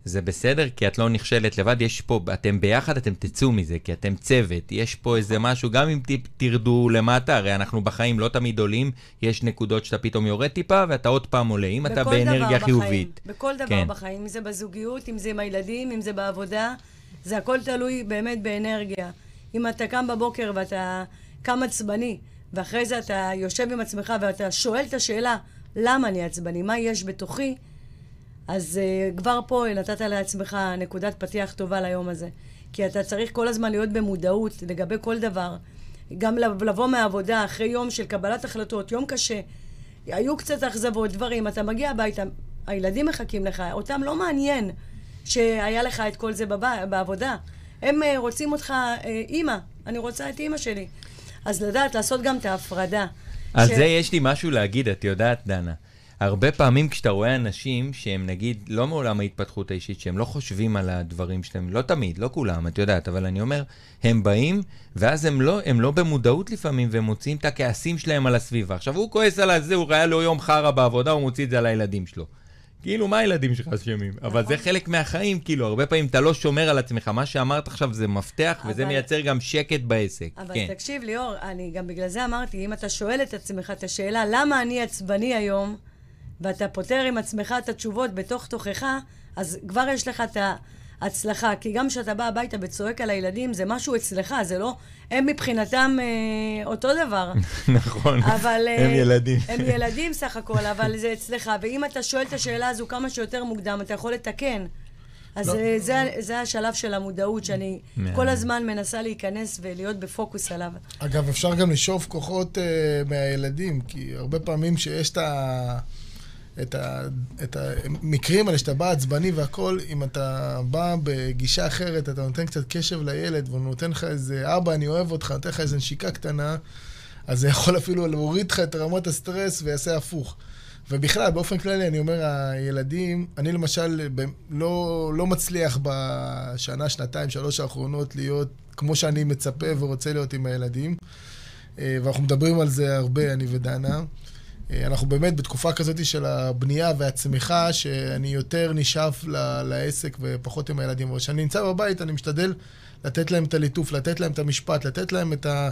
זה בסדר, כי את לא נכשלת לבד, יש פה, אתם ביחד, אתם תצאו מזה, כי אתם צוות, יש פה איזה משהו, גם אם ת, תרדו למטה, הרי אנחנו בחיים לא תמיד עולים, יש נקודות שאתה פתאום יורד טיפה, ואתה עוד פעם עולה, אם אתה באנרגיה בחיים, חיובית. בכל דבר כן. בחיים, אם זה בזוגיות, אם זה עם הילדים, אם זה בעבודה, זה הכל תלוי באמת באנרגיה. אם אתה קם בבוקר ואתה קם עצבני, ואחרי זה אתה יושב עם עצמך ואתה שואל את השאלה, למה אני עצבני? מה יש בתוכי? אז uh, כבר פה נתת לעצמך נקודת פתיח טובה ליום הזה. כי אתה צריך כל הזמן להיות במודעות לגבי כל דבר. גם לבוא מהעבודה אחרי יום של קבלת החלטות, יום קשה, היו קצת אכזבות, דברים, אתה מגיע הביתה, הילדים מחכים לך, אותם לא מעניין שהיה לך את כל זה בב... בעבודה. הם uh, רוצים אותך, uh, אימא, אני רוצה את אימא שלי. אז לדעת לעשות גם את ההפרדה. על ש- זה יש לי משהו להגיד, את יודעת, דנה. הרבה פעמים כשאתה רואה אנשים שהם נגיד לא מעולם ההתפתחות האישית, שהם לא חושבים על הדברים שלהם, לא תמיד, לא כולם, את יודעת, אבל אני אומר, הם באים, ואז הם לא, הם לא במודעות לפעמים, והם מוציאים את הכעסים שלהם על הסביבה. עכשיו, הוא כועס על הזה, הוא היה לו יום חרא בעבודה, הוא מוציא את זה על הילדים שלו. כאילו, מה הילדים שלך אשמים? אבל זה חלק מהחיים, כאילו, הרבה פעמים אתה לא שומר על עצמך. מה שאמרת עכשיו זה מפתח, וזה מייצר גם שקט בעסק. אבל כן. תקשיב, ליאור, אני גם בגלל זה אמרתי, אם אתה שואל את עצמך את השאלה, למה אני עצבני היום, ואתה פותר עם עצמך את התשובות בתוך תוכך, אז כבר יש לך את ההצלחה. כי גם כשאתה בא הביתה וצועק על הילדים, זה משהו אצלך, זה לא... הם מבחינתם אה, אותו דבר. נכון. אבל... אה, הם ילדים. הם ילדים סך הכל, אבל זה אצלך. ואם אתה שואל את השאלה הזו כמה שיותר מוקדם, אתה יכול לתקן. אז לא. אה, זה, זה השלב של המודעות, שאני מהמם. כל הזמן מנסה להיכנס ולהיות בפוקוס עליו. אגב, אפשר גם לשאוף כוחות uh, מהילדים, כי הרבה פעמים שיש את ה... את, ה, את המקרים האלה שאתה בא עצבני והכל, אם אתה בא בגישה אחרת, אתה נותן קצת קשב לילד, והוא נותן לך איזה, אבא, אני אוהב אותך, נותן לך איזה נשיקה קטנה, אז זה יכול אפילו להוריד לך את רמת הסטרס ויעשה הפוך. ובכלל, באופן כללי, אני אומר, הילדים, אני למשל ב- לא, לא מצליח בשנה, שנתיים, שלוש האחרונות להיות כמו שאני מצפה ורוצה להיות עם הילדים. אה, ואנחנו מדברים על זה הרבה, אני ודנה. אה, אנחנו באמת בתקופה כזאת של הבנייה והצמיחה, שאני יותר נשאף ל- לעסק ופחות עם הילדים. אבל כשאני נמצא בבית, אני משתדל לתת להם את הליטוף, לתת להם את המשפט, לתת להם את, ה,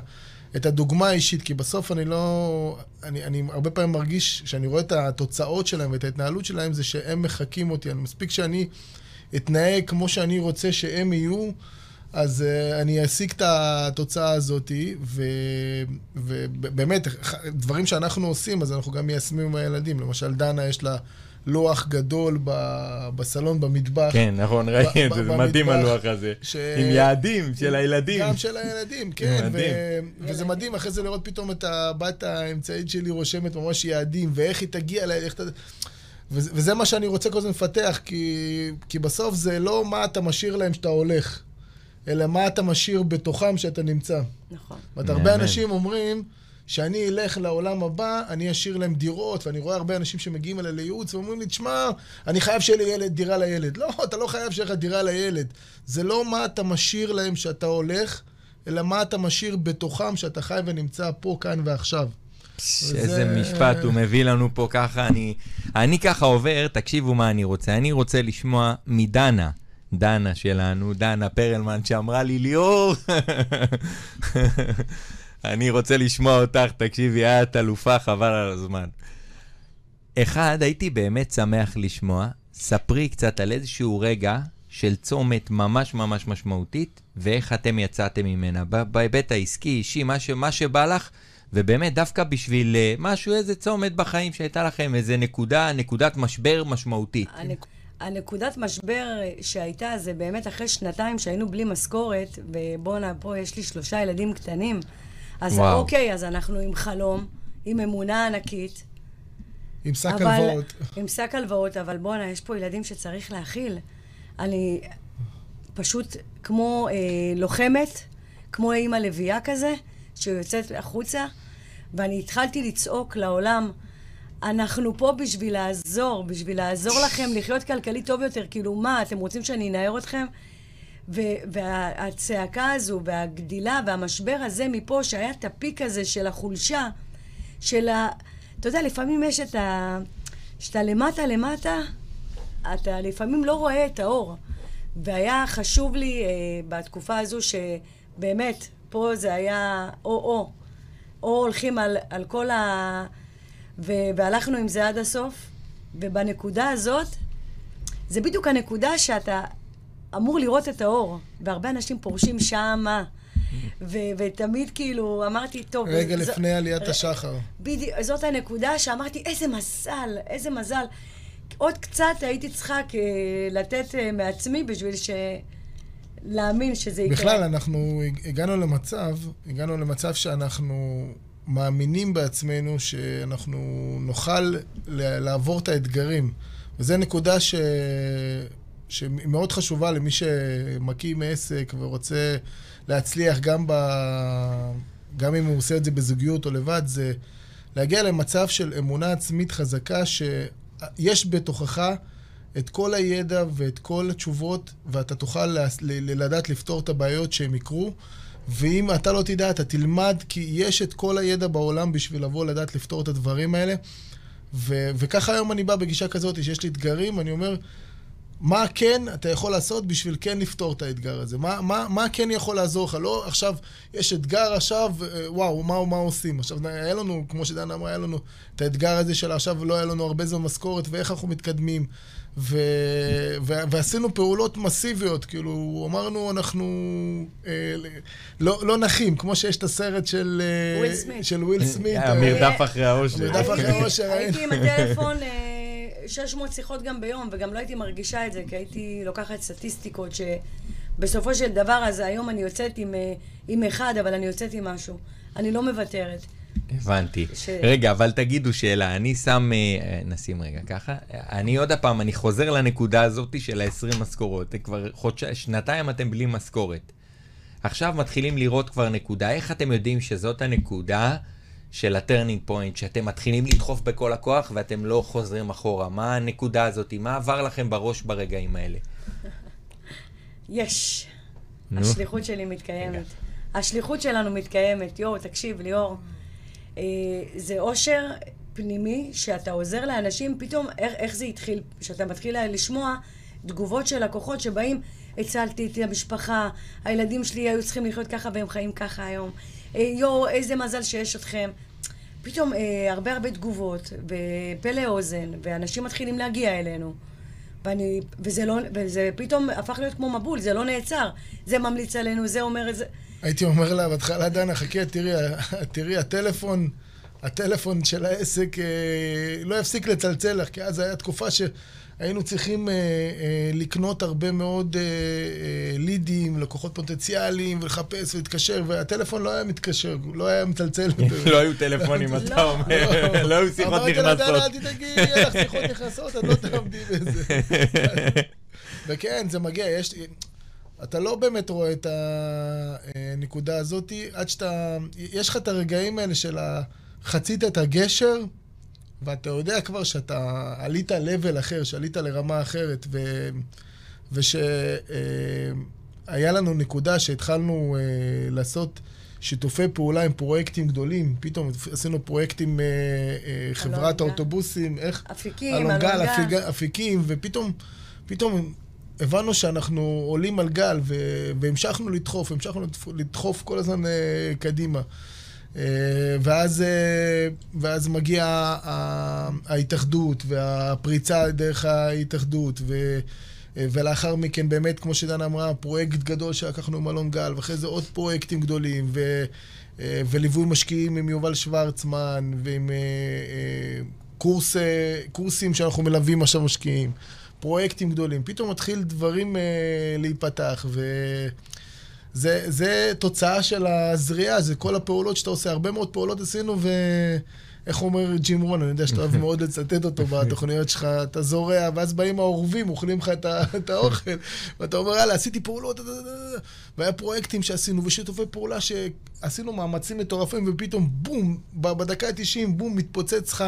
את הדוגמה האישית, כי בסוף אני לא... אני, אני הרבה פעמים מרגיש, כשאני רואה את התוצאות שלהם ואת ההתנהלות שלהם, זה שהם מחקים אותי. אני מספיק שאני אתנהג כמו שאני רוצה שהם יהיו. אז uh, אני אשיג את התוצאה הזאת, ובאמת, דברים שאנחנו עושים, אז אנחנו גם מיישמים עם הילדים. למשל, דנה, יש לה לוח גדול ב- בסלון, במטבח. כן, נכון, ראיתי את זה, זה מדהים הלוח הזה. ש- עם יעדים של הילדים. גם של הילדים, כן. ו- וזה מדהים אחרי זה לראות פתאום את הבת האמצעית שלי רושמת ממש יעדים, ואיך היא תגיע ל... איך ת... וזה, וזה מה שאני רוצה כל הזמן לפתח, כי, כי בסוף זה לא מה אתה משאיר להם שאתה הולך, אלא מה אתה משאיר בתוכם שאתה נמצא. נכון. זאת אומרת, הרבה. אנשים אומרים, שאני אלך לעולם הבא, אני אשאיר להם דירות, ואני רואה הרבה אנשים שמגיעים אליי לייעוץ, ואומרים לי, תשמע, אני חייב שיהיה לי ילד, דירה לילד. לא, אתה לא חייב שיהיה לך דירה לילד. זה לא מה אתה משאיר להם שאתה הולך, אלא מה אתה משאיר בתוכם שאתה חי ונמצא פה, כאן ועכשיו. וזה- איזה משפט הוא מביא לנו פה ככה, אני, אני ככה עובר, תקשיבו מה אני רוצה. אני רוצה לשמוע מדנה, דנה שלנו, דנה פרלמן, שאמרה לי, ליאור, אני רוצה לשמוע אותך, תקשיבי, את אלופה, חבל על הזמן. אחד, הייתי באמת שמח לשמוע, ספרי קצת על איזשהו רגע של צומת ממש ממש משמעותית, ואיך אתם יצאתם ממנה, בהיבט העסקי, אישי, מה, ש, מה שבא לך, ובאמת, דווקא בשביל אה, משהו, איזה צומת בחיים שהייתה לכם, איזה נקודה, נקודת משבר משמעותית. הנק... הנקודת משבר שהייתה זה באמת אחרי שנתיים שהיינו בלי משכורת, ובואנה, פה יש לי שלושה ילדים קטנים. אז וואו. אוקיי, אז אנחנו עם חלום, עם אמונה ענקית. עם שק אבל- הלוואות. עם שק הלוואות, אבל בואנה, יש פה ילדים שצריך להכיל. אני פשוט כמו אה, לוחמת, כמו אימא לביאה כזה, שיוצאת החוצה, ואני התחלתי לצעוק לעולם, אנחנו פה בשביל לעזור, בשביל לעזור לכם לחיות כלכלית טוב יותר. כאילו, מה, אתם רוצים שאני אנער אתכם? והצעקה הזו, והגדילה, והמשבר הזה מפה, שהיה את הפיק הזה של החולשה, של ה... אתה יודע, לפעמים יש את ה... שאתה למטה למטה, אתה לפעמים לא רואה את האור. והיה חשוב לי אה, בתקופה הזו שבאמת, פה זה היה או-או. או הולכים על, על כל ה... והלכנו עם זה עד הסוף, ובנקודה הזאת, זה בדיוק הנקודה שאתה אמור לראות את האור, והרבה אנשים פורשים שמה. ו- ותמיד כאילו אמרתי, טוב... רגע זו- לפני עליית השחר. בדיוק, זאת הנקודה שאמרתי, איזה מזל, איזה מזל. עוד קצת הייתי צריכה לתת אה, מעצמי בשביל ש... להאמין שזה יקרה. בכלל, אנחנו הגענו למצב, הגענו למצב שאנחנו מאמינים בעצמנו שאנחנו נוכל לעבור את האתגרים. וזו נקודה ש... שהיא מאוד חשובה למי שמקים עסק ורוצה להצליח גם, ב... גם אם הוא עושה את זה בזוגיות או לבד, זה להגיע למצב של אמונה עצמית חזקה, שיש בתוכך את כל הידע ואת כל התשובות, ואתה תוכל לדעת לפתור את הבעיות שהם יקרו. ואם אתה לא תדע, אתה תלמד, כי יש את כל הידע בעולם בשביל לבוא לדעת לפתור את הדברים האלה. ו- וככה היום אני בא בגישה כזאת, שיש לי אתגרים, אני אומר, מה כן אתה יכול לעשות בשביל כן לפתור את האתגר הזה? מה, מה, מה כן יכול לעזור לך? לא עכשיו, יש אתגר עכשיו, אה, וואו, מה, מה עושים? עכשיו, היה לנו, כמו שדנה אמרה, היה לנו את האתגר הזה של עכשיו לא היה לנו הרבה זמן משכורת, ואיך אנחנו מתקדמים. ו... ו... ועשינו פעולות מסיביות, כאילו, אמרנו, אנחנו אה, לא, לא נחים, כמו שיש את הסרט של אה, וויל סמית. של וויל סמית. המרדף אחרי האושר. המרדף אחרי האושר. הייתי עם הטלפון 600 אה, שיחות גם ביום, וגם לא הייתי מרגישה את זה, כי הייתי לוקחת סטטיסטיקות שבסופו של דבר, אז היום אני יוצאת עם, אה, עם אחד, אבל אני יוצאת עם משהו. אני לא מוותרת. הבנתי. ש... רגע, אבל תגידו שאלה, אני שם, אה, נשים רגע ככה, אני עוד הפעם, אני חוזר לנקודה הזאת של ה-20 משכורות. כבר חודש... שנתיים אתם בלי משכורת. עכשיו מתחילים לראות כבר נקודה. איך אתם יודעים שזאת הנקודה של ה turning point, שאתם מתחילים לדחוף בכל הכוח ואתם לא חוזרים אחורה? מה הנקודה הזאת? מה עבר לכם בראש ברגעים האלה? יש. נו. השליחות שלי מתקיימת. רגע. השליחות שלנו מתקיימת. יואו, תקשיב, ליאור. אה, זה אושר פנימי, שאתה עוזר לאנשים, פתאום, איך, איך זה התחיל? שאתה מתחיל לשמוע תגובות של לקוחות שבאים, הצלתי את המשפחה, הילדים שלי היו צריכים לחיות ככה והם חיים ככה היום. אה, יואו, איזה מזל שיש אתכם. פתאום אה, הרבה הרבה תגובות, ופלא אוזן, ואנשים מתחילים להגיע אלינו. ואני, וזה לא, וזה פתאום הפך להיות כמו מבול, זה לא נעצר. זה ממליץ עלינו, זה אומר את זה. הייתי אומר לה בהתחלה, דנה, חכי, תראי, תראי, הטלפון, הטלפון של העסק אה, לא יפסיק לצלצל לך, כי אז הייתה תקופה שהיינו צריכים אה, אה, לקנות הרבה מאוד אה, אה, לידים, לקוחות פוטנציאליים, ולחפש ולהתקשר, והטלפון לא היה מתקשר, לא היה מצלצל. לא היו טלפונים, אתה לא. אומר, לא היו שיחות נכנסות. אמרתי לה, אל תדאגי, יהיה לך שיחות נכנסות, את לא תעמדי בזה. וכן, זה מגיע, יש... אתה לא באמת רואה את הנקודה הזאת עד שאתה... יש לך את הרגעים האלה של חצית את הגשר, ואתה יודע כבר שאתה עלית level אחר, שעלית לרמה אחרת, ו... ושהיה אה, לנו נקודה שהתחלנו אה, לעשות שיתופי פעולה עם פרויקטים גדולים. פתאום עשינו פרויקטים, אה, חברת האוטובוסים, איך? אפיקים, אלונגל. אפיקים, ופתאום... פתאום הבנו שאנחנו עולים על גל, ו- והמשכנו לדחוף, המשכנו לדחוף כל הזמן קדימה. Uh, ואז, uh, ואז מגיעה ההתאחדות, והפריצה דרך ההתאחדות, ו... ולאחר מכן באמת, כמו שדנה אמרה, פרויקט גדול שלקחנו עם אלון גל, ואחרי זה עוד פרויקטים גדולים, ו, וליווי משקיעים עם יובל שוורצמן, ועם קורס, קורסים שאנחנו מלווים עכשיו משקיעים. פרויקטים גדולים. פתאום מתחיל דברים אה, להיפתח, וזה תוצאה של הזריעה, זה כל הפעולות שאתה עושה. הרבה מאוד פעולות עשינו, ו... איך אומר ג'ים רון, אני יודע שאתה אוהב מאוד לצטט אותו בתוכניות שלך, אתה זורע, ואז באים האורבים, אוכלים לך את האוכל, ואתה אומר, יאללה, עשיתי פעולות, והיה פרויקטים שעשינו, ושיתופי פעולה שעשינו מאמצים מטורפים, ופתאום בום, בדקה ה-90, בום, מתפוצץ לך.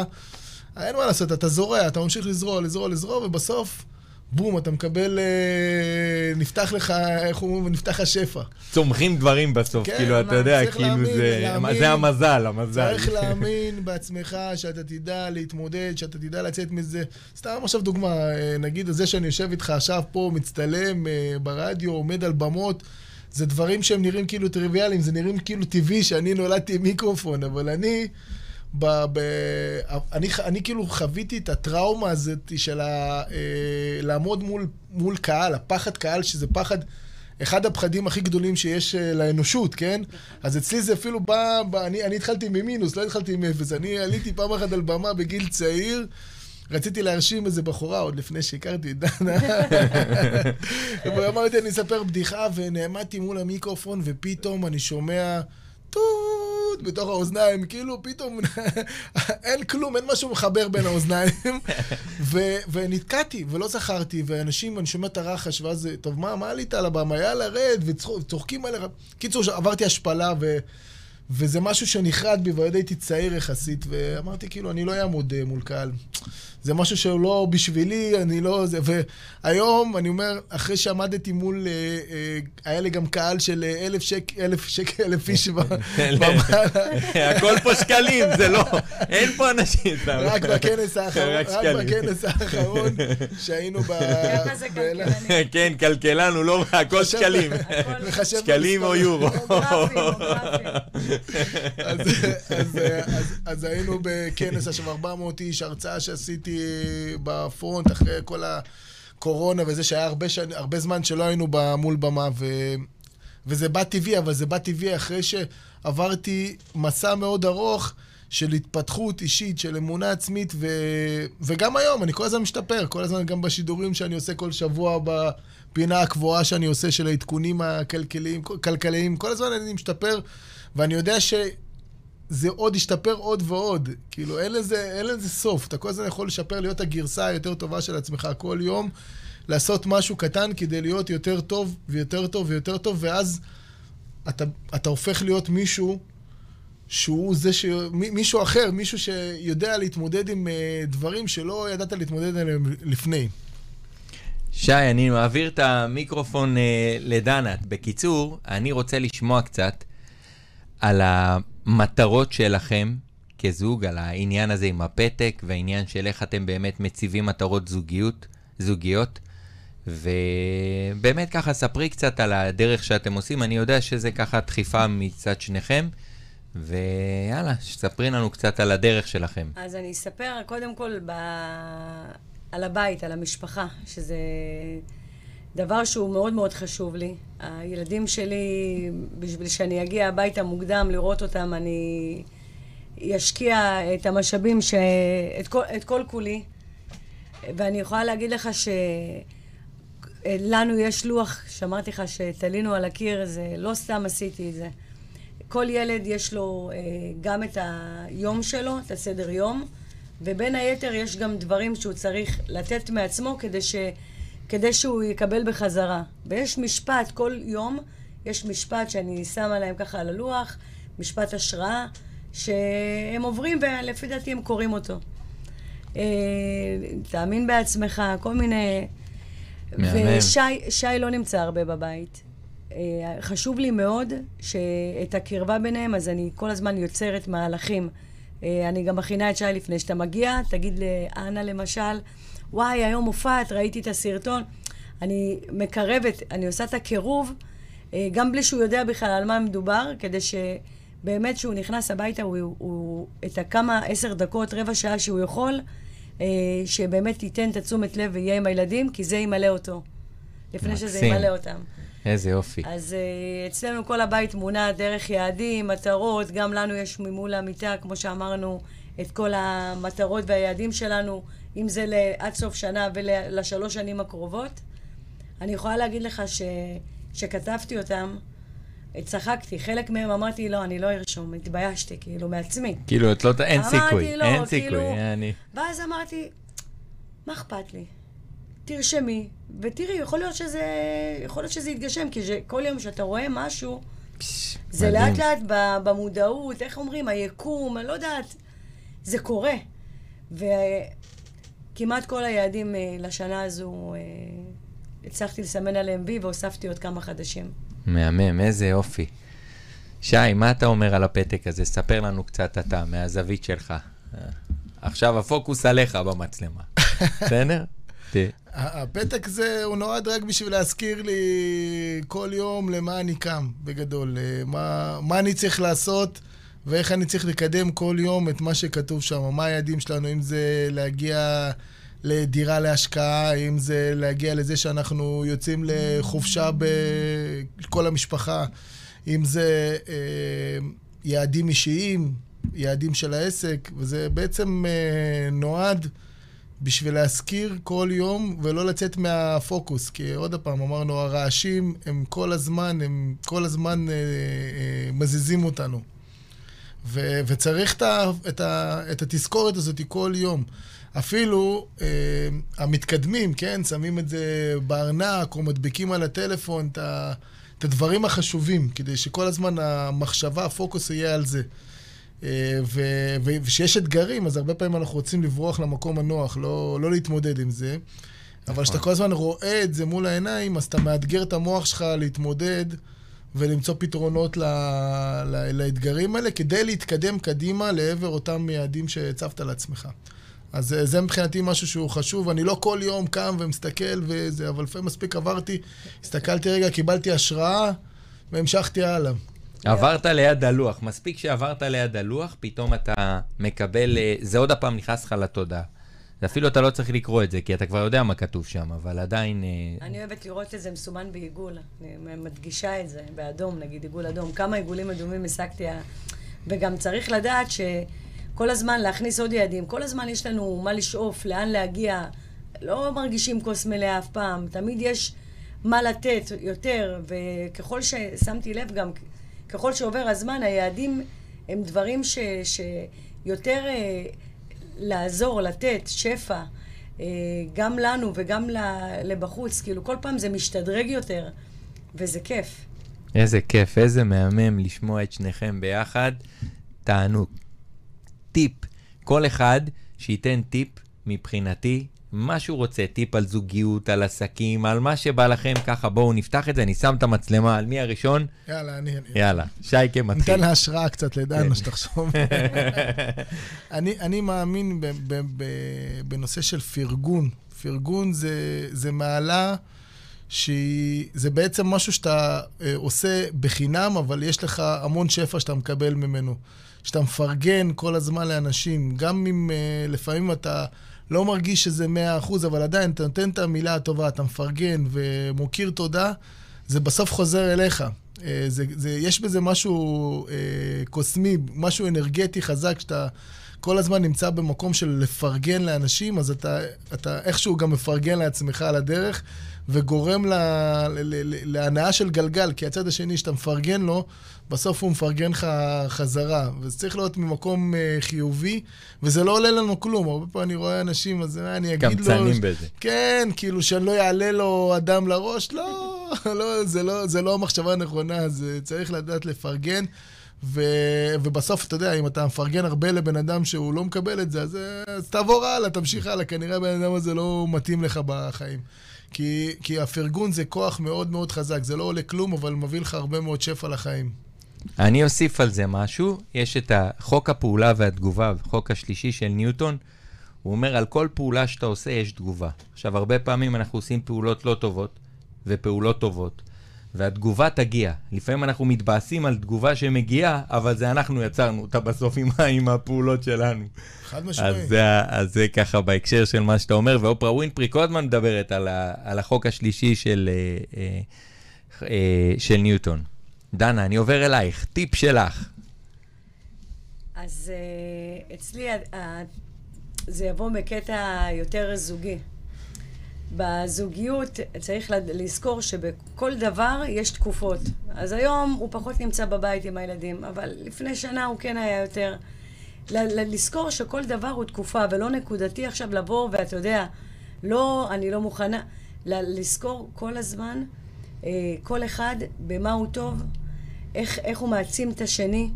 אין מה לעשות, אתה זורע, אתה ממשיך לזרוע, לזרוע, לזרוע, ובסוף, בום, אתה מקבל, אה, נפתח לך, איך אומרים, נפתח השפע. צומחים דברים בסוף, כן, כאילו, אתה יודע, כאילו להאמין, זה, להאמין, זה המזל, המזל. צריך להאמין בעצמך, שאתה תדע להתמודד, שאתה תדע לצאת מזה. סתם עכשיו דוגמה, אה, נגיד, זה שאני יושב איתך עכשיו פה, מצטלם אה, ברדיו, עומד על במות, זה דברים שהם נראים כאילו טריוויאליים, זה נראים כאילו טבעי שאני נולדתי עם מיקרופון, אבל אני... ב, ב, אני, אני כאילו חוויתי את הטראומה הזאת של ה, אה, לעמוד מול, מול קהל, הפחד קהל, שזה פחד, אחד הפחדים הכי גדולים שיש אה, לאנושות, כן? אז אצלי זה אפילו בא, בא אני, אני התחלתי ממינוס, לא התחלתי עם אפס. אני עליתי פעם אחת על במה בגיל צעיר. רציתי להרשים איזה בחורה עוד לפני שהכרתי את דנה. ואמרתי, אני אספר בדיחה, ונעמדתי מול המיקרופון, ופתאום אני שומע... טוט בתוך האוזניים, כאילו פתאום אין כלום, אין משהו מחבר בין האוזניים. ו- ונתקעתי, ולא זכרתי, ואנשים, אני שומע את הרחש, ואז, טוב, מה, מה עלית על הבמה? יאללה, רד, וצוחקים עליך. קיצור, עברתי השפלה, ו... וזה משהו שנחרד בי, ועוד הייתי צעיר יחסית, ואמרתי, כאילו, אני לא אעמוד אה, מול קהל. זה משהו שהוא לא בשבילי, אני לא... זה, והיום, אני אומר, אחרי שעמדתי מול... אה, אה, היה לי גם קהל של אה, אלף שקל, אלף שקל, אלף איש במעלה. הכל פה שקלים, זה לא... אין פה אנשים. רק בכנס האחרון, רק בכנס האחרון, שהיינו ב... ככה זה כלכלני. כן, כלכלן הוא לא... הכל שקלים. שקלים או יורו. אז, אז, אז, אז היינו בכנס עכשיו 400 איש, הרצאה שעשיתי בפרונט אחרי כל הקורונה וזה שהיה הרבה, שני, הרבה זמן שלא היינו מול במה, ו, וזה בא טבעי, אבל זה בא טבעי אחרי שעברתי מסע מאוד ארוך של התפתחות אישית, של אמונה עצמית, ו, וגם היום, אני כל הזמן משתפר, כל הזמן גם בשידורים שאני עושה כל שבוע בפינה הקבועה שאני עושה של העדכונים הכלכליים, כלכליים, כל הזמן אני משתפר, ואני יודע ש... זה עוד ישתפר עוד ועוד. כאילו, אין לזה, אין לזה סוף. אתה כל הזמן יכול לשפר, להיות הגרסה היותר טובה של עצמך כל יום, לעשות משהו קטן כדי להיות יותר טוב ויותר טוב ויותר טוב, ואז אתה, אתה הופך להיות מישהו שהוא זה ש... מי- מישהו אחר, מישהו שיודע להתמודד עם אה, דברים שלא ידעת להתמודד עליהם לפני. שי, אני מעביר את המיקרופון אה, לדנת. בקיצור, אני רוצה לשמוע קצת על המטרות שלכם כזוג, על העניין הזה עם הפתק, והעניין של איך אתם באמת מציבים מטרות זוגיות, זוגיות. ובאמת ככה, ספרי קצת על הדרך שאתם עושים. אני יודע שזה ככה דחיפה מצד שניכם, ויאללה, ספרי לנו קצת על הדרך שלכם. אז אני אספר קודם כל ב... על הבית, על המשפחה, שזה דבר שהוא מאוד מאוד חשוב לי. הילדים שלי, בשביל שאני אגיע הביתה מוקדם לראות אותם, אני אשקיע את המשאבים, ש... את, כל, את כל כולי. ואני יכולה להגיד לך שלנו יש לוח, שאמרתי לך שתלינו על הקיר, זה לא סתם עשיתי את זה. כל ילד יש לו אה, גם את היום שלו, את הסדר יום, ובין היתר יש גם דברים שהוא צריך לתת מעצמו כדי, ש, כדי שהוא יקבל בחזרה. ויש משפט, כל יום יש משפט שאני שמה להם ככה על הלוח, משפט השראה, שהם עוברים ולפי דעתי הם קוראים אותו. אה, תאמין בעצמך, כל מיני... מהמם. ושי שי לא נמצא הרבה בבית. אה, חשוב לי מאוד שאת הקרבה ביניהם, אז אני כל הזמן יוצרת מהלכים. אה, אני גם מכינה את שי לפני שאתה מגיע, תגיד לאנה למשל, וואי, היום הופעת, ראיתי את הסרטון. אני מקרבת, אני עושה את הקירוב, אה, גם בלי שהוא יודע בכלל על מה מדובר, כדי שבאמת כשהוא נכנס הביתה, הוא, הוא את הכמה, עשר דקות, רבע שעה שהוא יכול, אה, שבאמת ייתן את התשומת לב ויהיה עם הילדים, כי זה ימלא אותו. לפני שזה מקסים. ימלא אותם. איזה יופי. אז uh, אצלנו כל הבית מונע דרך יעדים, מטרות, גם לנו יש ממול המיטה, כמו שאמרנו, את כל המטרות והיעדים שלנו, אם זה עד סוף שנה ולשלוש שנים הקרובות. אני יכולה להגיד לך ש... שכתבתי אותם, צחקתי, חלק מהם אמרתי, לא, אני לא ארשום, התביישתי, כאילו, מעצמי. כאילו, את לא... אין אמרתי סיכוי, לו, אין כאילו- סיכוי. אני... ואז אמרתי, מה אכפת לי? תרשמי, ותראי, יכול להיות שזה, יכול להיות שזה יתגשם, כי זה- כל יום שאתה רואה משהו, פש, זה מדהים. לאט לאט במודעות, איך אומרים, היקום, אני לא יודעת, זה קורה. וכמעט כל היעדים אה, לשנה הזו, אה, הצלחתי לסמן עליהם וי והוספתי עוד כמה חדשים. מהמם, איזה יופי. שי, מה אתה אומר על הפתק הזה? ספר לנו קצת אתה, מהזווית שלך. אה, עכשיו הפוקוס עליך במצלמה. בסדר? הפתק זה, הוא נועד רק בשביל להזכיר לי כל יום למה אני קם, בגדול. מה, מה אני צריך לעשות ואיך אני צריך לקדם כל יום את מה שכתוב שם. מה היעדים שלנו, אם זה להגיע לדירה להשקעה, אם זה להגיע לזה שאנחנו יוצאים לחופשה בכל המשפחה, אם זה אה, יעדים אישיים, יעדים של העסק, וזה בעצם אה, נועד... בשביל להזכיר כל יום ולא לצאת מהפוקוס. כי עוד פעם, אמרנו, הרעשים הם כל הזמן, הם כל הזמן אה, אה, מזיזים אותנו. ו- וצריך את, ה- את, ה- את התזכורת הזאת כל יום. אפילו אה, המתקדמים, כן, שמים את זה בארנק או מדביקים על הטלפון את, ה- את הדברים החשובים, כדי שכל הזמן המחשבה, הפוקוס יהיה על זה. אה, וכשיש אתגרים, אז הרבה פעמים אנחנו רוצים לברוח למקום הנוח, לא, לא להתמודד עם זה. אבל כשאתה נכון. כל הזמן רואה את זה מול העיניים, אז אתה מאתגר את המוח שלך להתמודד ולמצוא פתרונות ל, ל, לאתגרים האלה, כדי להתקדם קדימה לעבר אותם יעדים שהצבת לעצמך. אז זה מבחינתי משהו שהוא חשוב. אני לא כל יום קם ומסתכל וזה, אבל לפעמים מספיק עברתי, הסתכלתי רגע, קיבלתי השראה והמשכתי הלאה. עברת ליד הלוח. מספיק שעברת ליד הלוח, פתאום אתה מקבל, אה, זה עוד הפעם נכנס לך לתודעה. אפילו אתה לא צריך לקרוא את זה, כי אתה כבר יודע מה כתוב שם, אבל עדיין... אה, אני אוהבת לראות את זה מסומן בעיגול. אני מדגישה את זה, באדום, נגיד עיגול אדום. כמה עיגולים אדומים השגתי, וגם צריך לדעת שכל הזמן להכניס עוד יעדים. כל הזמן יש לנו מה לשאוף, לאן להגיע. לא מרגישים כוס מלאה אף פעם. תמיד יש מה לתת יותר, וככל ששמתי לב גם, ככל שעובר הזמן, היעדים הם דברים ש, שיותר אה, לעזור, לתת, שפע, אה, גם לנו וגם לבחוץ. כאילו, כל פעם זה משתדרג יותר, וזה כיף. איזה כיף, איזה מהמם לשמוע את שניכם ביחד. תענוג. טיפ, כל אחד שייתן טיפ מבחינתי מה שהוא רוצה, טיפ על זוגיות, על עסקים, על מה שבא לכם, ככה בואו נפתח את זה, אני שם את המצלמה על מי הראשון? יאללה, אני... יאללה, שייקה מתחיל. ניתן לה השראה קצת לדנה, כן. שתחשוב. אני, אני מאמין ב, ב, ב, בנושא של פרגון. פרגון זה, זה מעלה שזה בעצם משהו שאתה אה, עושה בחינם, אבל יש לך המון שפע שאתה מקבל ממנו. שאתה מפרגן כל הזמן לאנשים, גם אם אה, לפעמים אתה... לא מרגיש שזה מאה אחוז, אבל עדיין אתה נותן את המילה הטובה, אתה מפרגן ומוקיר תודה, זה בסוף חוזר אליך. אה, זה, זה, יש בזה משהו אה, קוסמי, משהו אנרגטי חזק, שאתה כל הזמן נמצא במקום של לפרגן לאנשים, אז אתה, אתה איכשהו גם מפרגן לעצמך על הדרך, וגורם להנאה של גלגל, כי הצד השני, שאתה מפרגן לו, בסוף הוא מפרגן לך חזרה. וזה צריך להיות ממקום uh, חיובי, וזה לא עולה לנו כלום. הרבה פעמים אני רואה אנשים, אז אני אגיד לו... קמצנים בזה. כן, כאילו שאני לא יעלה לו אדם לראש, לא, לא, זה לא, זה לא המחשבה הנכונה, זה צריך לדעת לפרגן. ו, ובסוף, אתה יודע, אם אתה מפרגן הרבה לבן אדם שהוא לא מקבל את זה, אז, אז תעבור הלאה, תמשיך הלאה. כנראה הבן אדם הזה לא מתאים לך בחיים. כי, כי הפרגון זה כוח מאוד מאוד חזק, זה לא עולה כלום, אבל מביא לך הרבה מאוד שפע לחיים. אני אוסיף על זה משהו, יש את חוק הפעולה והתגובה, החוק השלישי של ניוטון, הוא אומר, על כל פעולה שאתה עושה יש תגובה. עכשיו, הרבה פעמים אנחנו עושים פעולות לא טובות ופעולות טובות, והתגובה תגיע. לפעמים אנחנו מתבאסים על תגובה שמגיעה, אבל זה אנחנו יצרנו אותה בסוף עם, עם הפעולות שלנו. חד משמעית. אז, אז זה ככה בהקשר של מה שאתה אומר, ואופרה ווינפרי כל הזמן מדברת על, ה, על החוק השלישי של, אה, אה, אה, של ניוטון. דנה, אני עובר אלייך, טיפ שלך. אז uh, אצלי uh, זה יבוא בקטע יותר זוגי. בזוגיות צריך לזכור שבכל דבר יש תקופות. אז היום הוא פחות נמצא בבית עם הילדים, אבל לפני שנה הוא כן היה יותר. לזכור שכל דבר הוא תקופה ולא נקודתי עכשיו לבוא ואתה יודע, לא, אני לא מוכנה. לזכור כל הזמן, אה, כל אחד במה הוא טוב, איך, איך הוא מעצים את השני.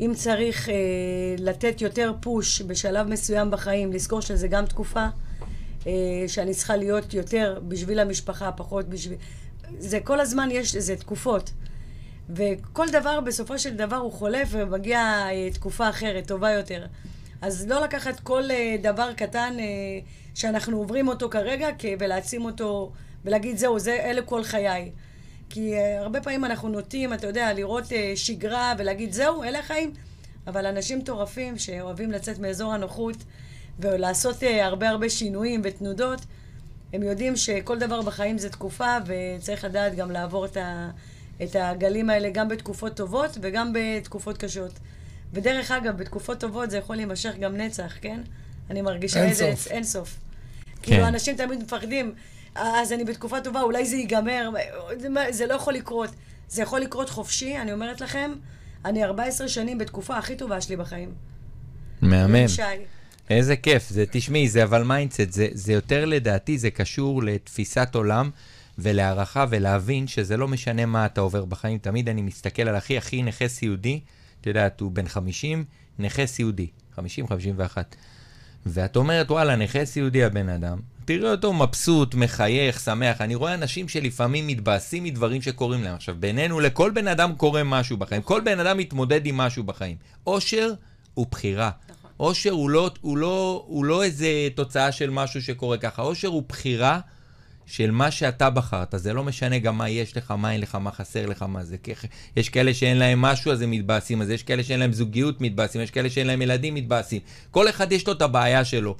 אם צריך אה, לתת יותר פוש בשלב מסוים בחיים, לזכור שזה גם תקופה. אה, שאני צריכה להיות יותר בשביל המשפחה, פחות בשביל... זה כל הזמן יש, זה תקופות. וכל דבר בסופו של דבר הוא חולף ומגיע אה, תקופה אחרת, טובה יותר. אז לא לקחת כל אה, דבר קטן שאנחנו עוברים אותו כרגע ולהעצים אותו ולהגיד זהו, זה, אלה כל חיי. כי הרבה פעמים אנחנו נוטים, אתה יודע, לראות שגרה ולהגיד זהו, אלה החיים. אבל אנשים מטורפים שאוהבים לצאת מאזור הנוחות ולעשות אה, הרבה הרבה שינויים ותנודות, הם יודעים שכל דבר בחיים זה תקופה, וצריך לדעת גם לעבור את, ה, את הגלים האלה גם בתקופות טובות וגם בתקופות קשות. ודרך אגב, בתקופות טובות זה יכול להימשך גם נצח, כן? אני מרגישה את זה אין סוף. כן. כאילו, אנשים תמיד מפחדים, אז אני בתקופה טובה, אולי זה ייגמר, זה לא יכול לקרות. זה יכול לקרות חופשי, אני אומרת לכם, אני 14 שנים בתקופה הכי טובה שלי בחיים. מהמם. איזה כיף, זה, תשמעי, זה אבל mindset, זה, זה יותר לדעתי, זה קשור לתפיסת עולם ולהערכה ולהבין שזה לא משנה מה אתה עובר בחיים. תמיד אני מסתכל על אחי, אחי נכה סיעודי, את יודעת, הוא בן 50, נכה סיעודי, 50, 51. ואת אומרת, וואלה, נכה סיעודי הבן אדם, תראה אותו מבסוט, מחייך, שמח. אני רואה אנשים שלפעמים מתבאסים מדברים שקורים להם. עכשיו, בינינו, לכל בן אדם קורה משהו בחיים. כל בן אדם מתמודד עם משהו בחיים. אושר הוא בחירה. נכון. אושר הוא לא, הוא, לא, הוא לא איזה תוצאה של משהו שקורה ככה. אושר הוא בחירה של מה שאתה בחרת. זה לא משנה גם מה יש לך, מה אין לך, מה חסר לך, מה זה. יש כאלה שאין להם משהו, אז הם מתבאסים. אז יש כאלה שאין להם זוגיות, מתבאסים. יש כאלה שאין להם ילדים, מתבאסים. כל אחד יש לו את הבעיה שלו.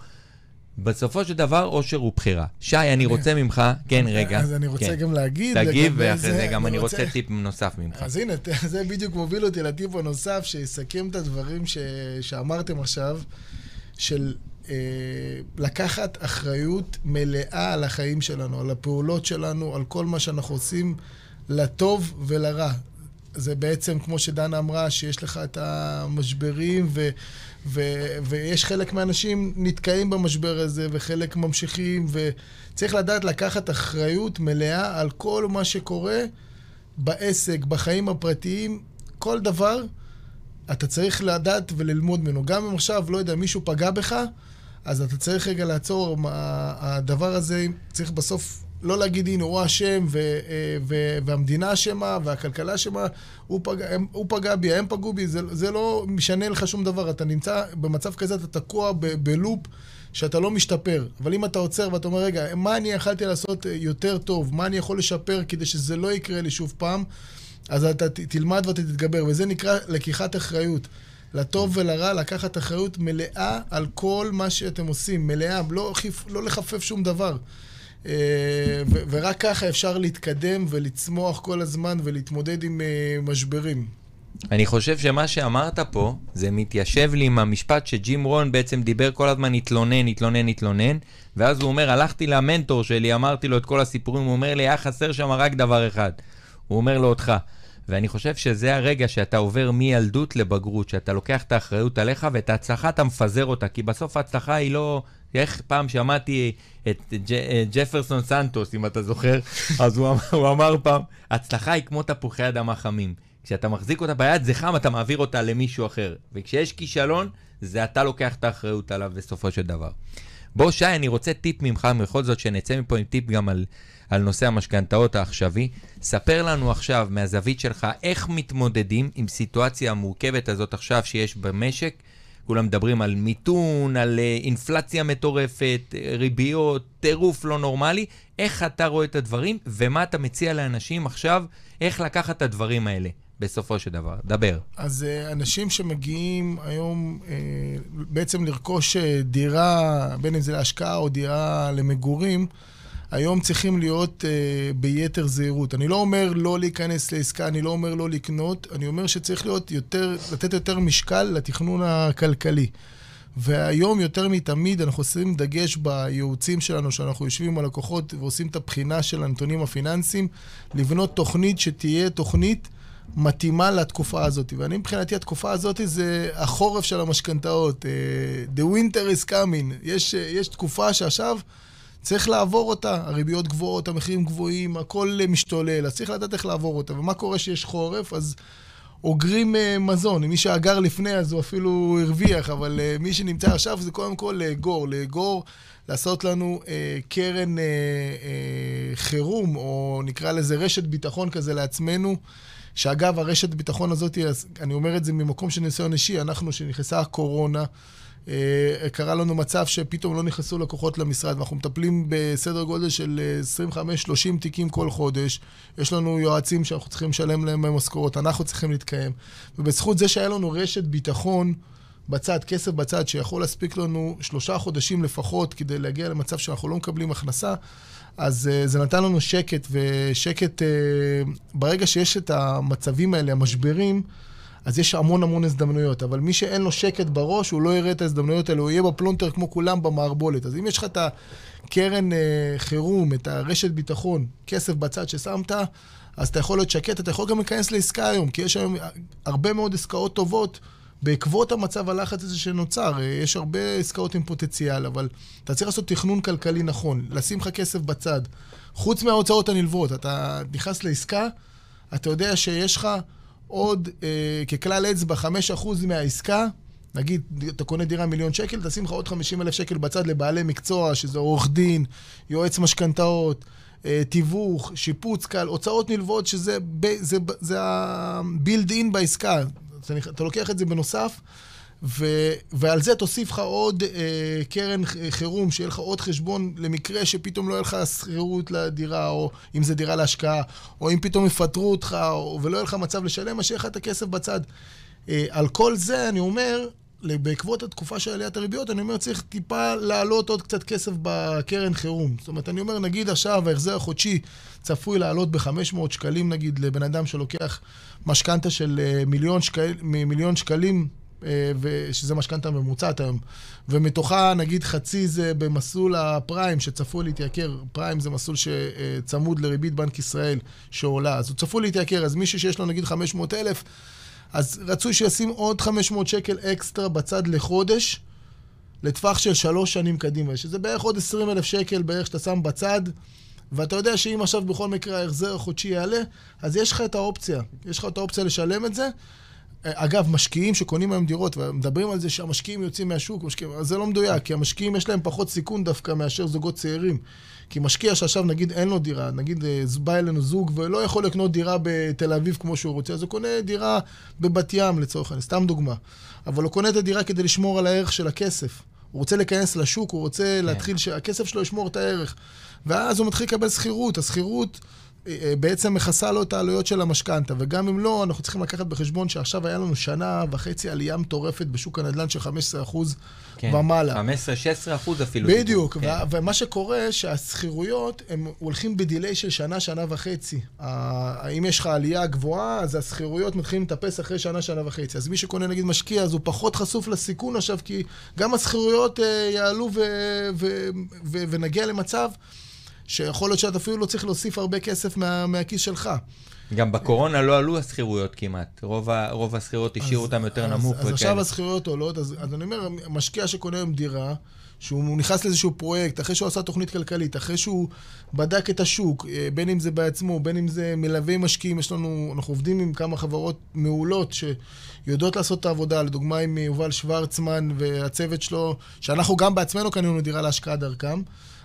בסופו של דבר, אושר הוא בחירה. שי, אני רוצה ממך, כן, רגע. אז אני רוצה כן. גם להגיד תגיב, ואחרי זה גם אני רוצה טיפ נוסף ממך. אז הנה, זה בדיוק מוביל אותי לטיפ הנוסף, שיסכם את הדברים שאמרתם עכשיו, של אה, לקחת אחריות מלאה על החיים שלנו, על הפעולות שלנו, על כל מה שאנחנו עושים, לטוב ולרע. זה בעצם, כמו שדנה אמרה, שיש לך את המשברים, ו, ו, ויש חלק מהאנשים נתקעים במשבר הזה, וחלק ממשיכים, וצריך לדעת לקחת אחריות מלאה על כל מה שקורה בעסק, בחיים הפרטיים, כל דבר, אתה צריך לדעת וללמוד ממנו. גם אם עכשיו, לא יודע, מישהו פגע בך, אז אתה צריך רגע לעצור, הדבר הזה צריך בסוף לא להגיד, הנה, הוא אשם, אה, והמדינה אשמה, והכלכלה אשמה, הוא, פגע, הוא פגע בי, הם פגעו בי, זה, זה לא משנה לך שום דבר. אתה נמצא במצב כזה, אתה תקוע בלופ שאתה לא משתפר. אבל אם אתה עוצר ואתה אומר, רגע, מה אני יכלתי לעשות יותר טוב? מה אני יכול לשפר כדי שזה לא יקרה לי שוב פעם? אז אתה תלמד ואתה תתגבר, וזה נקרא לקיחת אחריות. לטוב ולרע, לקחת אחריות מלאה על כל מה שאתם עושים, מלאה, לא, לא לחפף שום דבר. אה, ורק ככה אפשר להתקדם ולצמוח כל הזמן ולהתמודד עם אה, משברים. אני חושב שמה שאמרת פה, זה מתיישב לי עם המשפט שג'ים רון בעצם דיבר כל הזמן, התלונן, התלונן, התלונן, ואז הוא אומר, הלכתי למנטור שלי, אמרתי לו את כל הסיפורים, הוא אומר לי, היה חסר שם רק דבר אחד. הוא אומר לו אותך. ואני חושב שזה הרגע שאתה עובר מילדות לבגרות, שאתה לוקח את האחריות עליך ואת ההצלחה אתה מפזר אותה, כי בסוף ההצלחה היא לא... איך פעם שמעתי את ג'פרסון סנטוס, אם אתה זוכר, אז הוא אמר, הוא אמר פעם, הצלחה היא כמו תפוחי אדמה חמים. כשאתה מחזיק אותה ביד זה חם, אתה מעביר אותה למישהו אחר. וכשיש כישלון, זה אתה לוקח את האחריות עליו בסופו של דבר. בוא, שי, אני רוצה טיפ ממך, בכל זאת, שנצא מפה עם טיפ גם על על נושא המשכנתאות העכשווי. ספר לנו עכשיו, מהזווית שלך, איך מתמודדים עם סיטואציה המורכבת הזאת עכשיו שיש במשק. כולם מדברים על מיתון, על אה, אינפלציה מטורפת, ריביות, טירוף לא נורמלי. איך אתה רואה את הדברים, ומה אתה מציע לאנשים עכשיו, איך לקחת את הדברים האלה? בסופו של דבר. דבר. אז אה, אנשים שמגיעים היום אה, בעצם לרכוש דירה, בין אם זה להשקעה או דירה למגורים, היום צריכים להיות uh, ביתר זהירות. אני לא אומר לא להיכנס לעסקה, אני לא אומר לא לקנות, אני אומר שצריך להיות יותר, לתת יותר משקל לתכנון הכלכלי. והיום יותר מתמיד אנחנו עושים דגש בייעוצים שלנו, שאנחנו יושבים עם הלקוחות ועושים את הבחינה של הנתונים הפיננסיים, לבנות תוכנית שתהיה תוכנית מתאימה לתקופה הזאת. ואני מבחינתי, התקופה הזאת זה החורף של המשכנתאות. Uh, the winter is coming. יש, uh, יש תקופה שעכשיו... צריך לעבור אותה. הריביות גבוהות, המחירים גבוהים, הכל משתולל, אז צריך לדעת איך לעבור אותה. ומה קורה שיש חורף? אז אוגרים uh, מזון. מי שאגר לפני, אז הוא אפילו הרוויח, אבל uh, מי שנמצא עכשיו זה קודם כל לאגור. לאגור, לעשות לנו uh, קרן uh, uh, חירום, או נקרא לזה רשת ביטחון כזה לעצמנו. שאגב, הרשת ביטחון הזאת, אני אומר את זה ממקום של ניסיון אישי, אנחנו, שנכנסה הקורונה, אה, קרה לנו מצב שפתאום לא נכנסו לקוחות למשרד, ואנחנו מטפלים בסדר גודל של 25-30 אה, תיקים כל חודש. יש לנו יועצים שאנחנו צריכים לשלם להם משכורות, אנחנו צריכים להתקיים. ובזכות זה שהיה לנו רשת ביטחון בצד, כסף בצד, שיכול להספיק לנו שלושה חודשים לפחות כדי להגיע למצב שאנחנו לא מקבלים הכנסה, אז uh, זה נתן לנו שקט, ושקט, uh, ברגע שיש את המצבים האלה, המשברים, אז יש המון המון הזדמנויות, אבל מי שאין לו שקט בראש, הוא לא יראה את ההזדמנויות האלה, הוא יהיה בפלונטר כמו כולם במערבולת. אז אם יש לך את הקרן אה, חירום, את הרשת ביטחון, כסף בצד ששמת, אז אתה יכול להיות שקט, אתה יכול גם להיכנס לעסקה היום, כי יש היום הרבה מאוד עסקאות טובות בעקבות המצב הלחץ הזה שנוצר. אה, יש הרבה עסקאות עם פוטנציאל, אבל אתה צריך לעשות תכנון כלכלי נכון, לשים לך כסף בצד. חוץ מההוצאות הנלוות, אתה נכנס לעסקה, אתה יודע שיש לך עוד, אה, ככלל אצבע, 5% מהעסקה, נגיד, אתה קונה דירה מיליון שקל, תשים לך עוד 50 אלף שקל בצד לבעלי מקצוע, שזה עורך דין, יועץ משכנתאות, אה, תיווך, שיפוץ קל, הוצאות נלוות, שזה זה, זה ה-build in בעסקה. אתה, אתה לוקח את זה בנוסף, ו, ועל זה תוסיף לך עוד אה, קרן חירום, שיהיה לך עוד חשבון למקרה שפתאום לא יהיה לך שכירות לדירה, או אם זה דירה להשקעה, או אם פתאום יפטרו אותך, או, ולא יהיה לך מצב לשלם, אז שיהיה לך את הכסף בצד. אה, על כל זה אני אומר, בעקבות התקופה של עליית הריביות, אני אומר, צריך טיפה להעלות עוד קצת כסף בקרן חירום. זאת אומרת, אני אומר, נגיד עכשיו ההחזר החודשי צפוי לעלות ב-500 שקלים, נגיד, לבן אדם שלוקח משכנתה של אה, מיליון, שקל, מיליון שקלים, שזה משכנתה ממוצעת היום, ומתוכה נגיד חצי זה במסלול הפריים שצפוי להתייקר, פריים זה מסלול שצמוד לריבית בנק ישראל שעולה, אז הוא צפוי להתייקר, אז מישהו שיש לו נגיד 500 אלף, אז רצוי שישים עוד 500 שקל אקסטרה בצד לחודש, לטווח של שלוש שנים קדימה, שזה בערך עוד 20 אלף שקל בערך שאתה שם בצד, ואתה יודע שאם עכשיו בכל מקרה ההחזר החודשי יעלה, אז יש לך את האופציה. יש לך את האופציה לשלם את זה. אגב, משקיעים שקונים היום דירות, ומדברים על זה שהמשקיעים יוצאים מהשוק, משקיעים, אז זה לא מדויק, כי המשקיעים יש להם פחות סיכון דווקא מאשר זוגות צעירים. כי משקיע שעכשיו נגיד אין לו דירה, נגיד בא אלינו זוג ולא יכול לקנות דירה בתל אביב כמו שהוא רוצה, אז הוא קונה דירה בבת ים לצורך העניין, סתם דוגמה. אבל הוא קונה את הדירה כדי לשמור על הערך של הכסף. הוא רוצה להיכנס לשוק, הוא רוצה כן. להתחיל שהכסף שלו ישמור את הערך. ואז הוא מתחיל לקבל שכירות. השכירות... אה, אה, בעצם מכסה לו את העלויות של המשכנתה, וגם אם לא, אנחנו צריכים לקחת בחשבון שעכשיו היה לנו שנה וחצי עלייה מטורפת בשוק הנדל"ן של 15% כן, ומעלה. 15-16% אפילו. בדיוק, כן. ומה שקורה, שהשכירויות, הם הולכים בדיליי של שנה, שנה וחצי. אם יש לך עלייה גבוהה, אז השכירויות מתחילים לטפס אחרי שנה, שנה וחצי. אז מי שקונה נגיד משקיע, אז הוא פחות חשוף לסיכון עכשיו, כי גם השכירויות אה, יעלו ונגיע למצב... שיכול להיות שאתה אפילו לא צריך להוסיף הרבה כסף מה, מהכיס שלך. גם בקורונה לא עלו השכירויות כמעט. רוב, רוב השכירויות השאירו אותן יותר אז, נמוך. אז עכשיו השכירויות עולות, אז, אז אני אומר, משקיע שקונה היום דירה, שהוא נכנס לאיזשהו פרויקט, אחרי שהוא עשה תוכנית כלכלית, אחרי שהוא בדק את השוק, אה, בין אם זה בעצמו, בין אם זה מלווה משקיעים, יש לנו, אנחנו עובדים עם כמה חברות מעולות שיודעות לעשות את העבודה, לדוגמה עם יובל שוורצמן והצוות שלו, שאנחנו גם בעצמנו קנינו דירה להשקעה דרכם.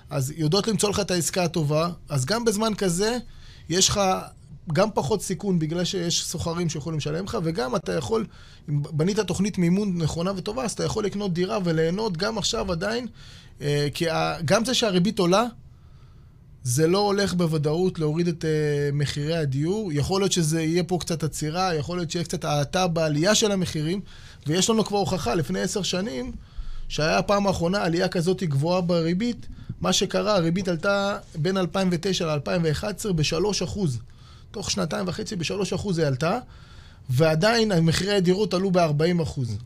אז יודעות למצוא לך את העסקה הטובה, אז גם בזמן כזה, יש לך גם פחות סיכון בגלל שיש סוחרים שיכולים לשלם לך, וגם אתה יכול, אם בנית תוכנית מימון נכונה וטובה, אז אתה יכול לקנות דירה וליהנות גם עכשיו עדיין, אה, כי גם זה שהריבית עולה, זה לא הולך בוודאות להוריד את uh, מחירי הדיור. יכול להיות שזה יהיה פה קצת עצירה, יכול להיות שיהיה קצת האטה בעלייה של המחירים, ויש לנו כבר הוכחה לפני עשר שנים, שהיה הפעם האחרונה עלייה כזאת גבוהה בריבית, מה שקרה, הריבית עלתה בין 2009 ל-2011 ב-3 תוך שנתיים וחצי ב-3 היא עלתה, ועדיין מחירי הדירות עלו ב-40 אחוז.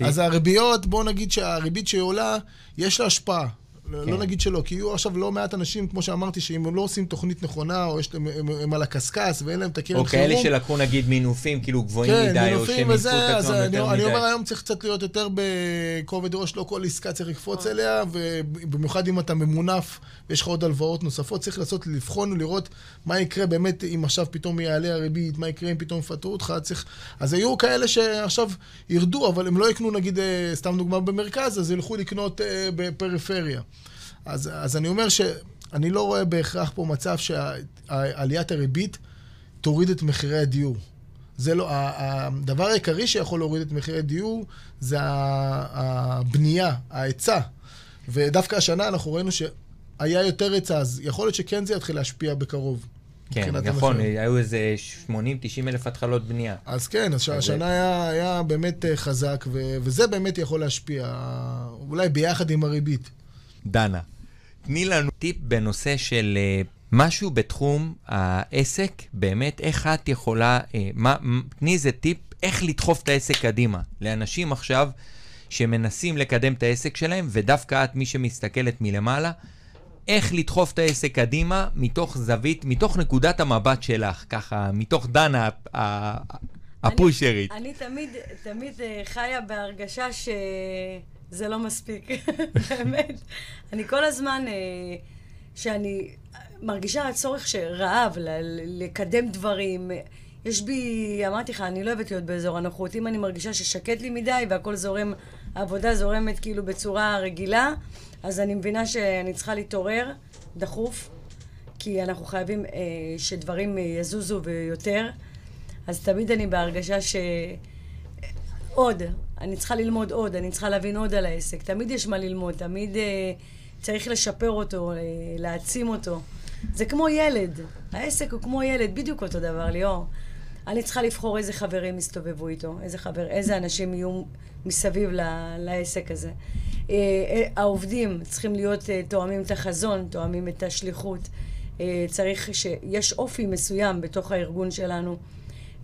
אז הריביות, בואו נגיד שהריבית שהיא עולה, יש לה השפעה. לא, כן. לא נגיד שלא, כי יהיו עכשיו לא מעט אנשים, כמו שאמרתי, שאם הם לא עושים תוכנית נכונה, או יש להם, הם, הם על הקשקש ואין להם את הקרן חירום... או כאלה שלקחו נגיד מינופים, כאילו גבוהים כן, מדי, או שהם ינפו את עצמם יותר מדי. אני אומר, היום צריך קצת להיות יותר בכובד ראש, לא כל עסקה צריך לקפוץ אליה, ובמיוחד אם אתה ממונף ויש לך עוד הלוואות נוספות, צריך לעשות, לבחון ולראות מה יקרה באמת אם עכשיו פתאום יעלה הריבית, מה יקרה אם פתאום יפטרו אותך, צריך... אז היו כאלה שעכשיו ירדו, אבל הם לא יקנו נגיד, אה, סתם דוגמה במרכז, אז ילכו לקנות אה, בפריפריה. אז, אז אני אומר שאני לא רואה בהכרח פה מצב שעליית הריבית תוריד את מחירי הדיור. זה לא, הדבר העיקרי שיכול להוריד את מחירי הדיור זה הבנייה, ההיצע. ודווקא השנה אנחנו ראינו שהיה יותר היצע, אז יכול להיות שכן זה יתחיל להשפיע בקרוב. כן, נכון, היו איזה 80-90 אלף התחלות בנייה. אז כן, אז השנה היה, היה באמת אה, חזק, ו, וזה באמת יכול להשפיע, אולי ביחד עם הריבית. דנה. תני לנו טיפ בנושא של uh, משהו בתחום העסק, באמת, איך את יכולה, uh, מה, תני איזה טיפ איך לדחוף את העסק קדימה. לאנשים עכשיו שמנסים לקדם את העסק שלהם, ודווקא את, מי שמסתכלת מלמעלה, איך לדחוף את העסק קדימה מתוך זווית, מתוך נקודת המבט שלך, ככה, מתוך דנה הפושרית. אני תמיד, תמיד אה, חיה בהרגשה שזה לא מספיק, באמת. אני כל הזמן, אה, שאני מרגישה צורך שרעב, לקדם דברים. יש בי, אמרתי לך, אני לא אוהבת להיות באזור הנוחות. אם אני מרגישה ששקט לי מדי והכל זורם, העבודה זורמת כאילו בצורה רגילה, אז אני מבינה שאני צריכה להתעורר דחוף, כי אנחנו חייבים אה, שדברים אה, יזוזו ויותר. אז תמיד אני בהרגשה ש... עוד, אני צריכה ללמוד עוד, אני צריכה להבין עוד על העסק. תמיד יש מה ללמוד, תמיד אה, צריך לשפר אותו, אה, להעצים אותו. זה כמו ילד, העסק הוא כמו ילד, בדיוק אותו דבר, ליאור. אני צריכה לבחור איזה חברים יסתובבו איתו, איזה חבר, איזה אנשים יהיו מסביב ל, לעסק הזה. אה, אה, העובדים צריכים להיות אה, תואמים את החזון, תואמים את השליחות. אה, צריך שיש אופי מסוים בתוך הארגון שלנו.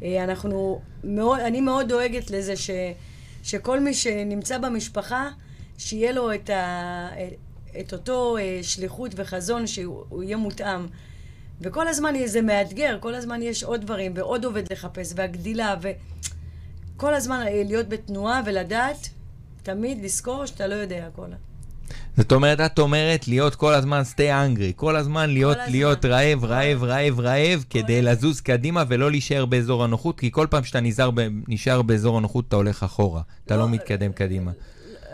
אה, אנחנו מאוד, אני מאוד דואגת לזה ש, שכל מי שנמצא במשפחה, שיהיה לו את, ה, את אותו אה, שליחות וחזון שהוא הוא יהיה מותאם. וכל הזמן זה מאתגר, כל הזמן יש עוד דברים ועוד עובד לחפש, והגדילה, וכל הזמן אה, להיות בתנועה ולדעת, תמיד לזכור שאתה לא יודע הכל. זאת אומרת, את אומרת להיות כל הזמן stay hungry, כל הזמן להיות, הזמן. להיות רעב, רעב, רעב, רעב, כדי הזמן. לזוז קדימה ולא להישאר באזור הנוחות, כי כל פעם שאתה נזהר ב- נשאר באזור הנוחות, אתה הולך אחורה, אתה לא לא, מתקדם קדימה.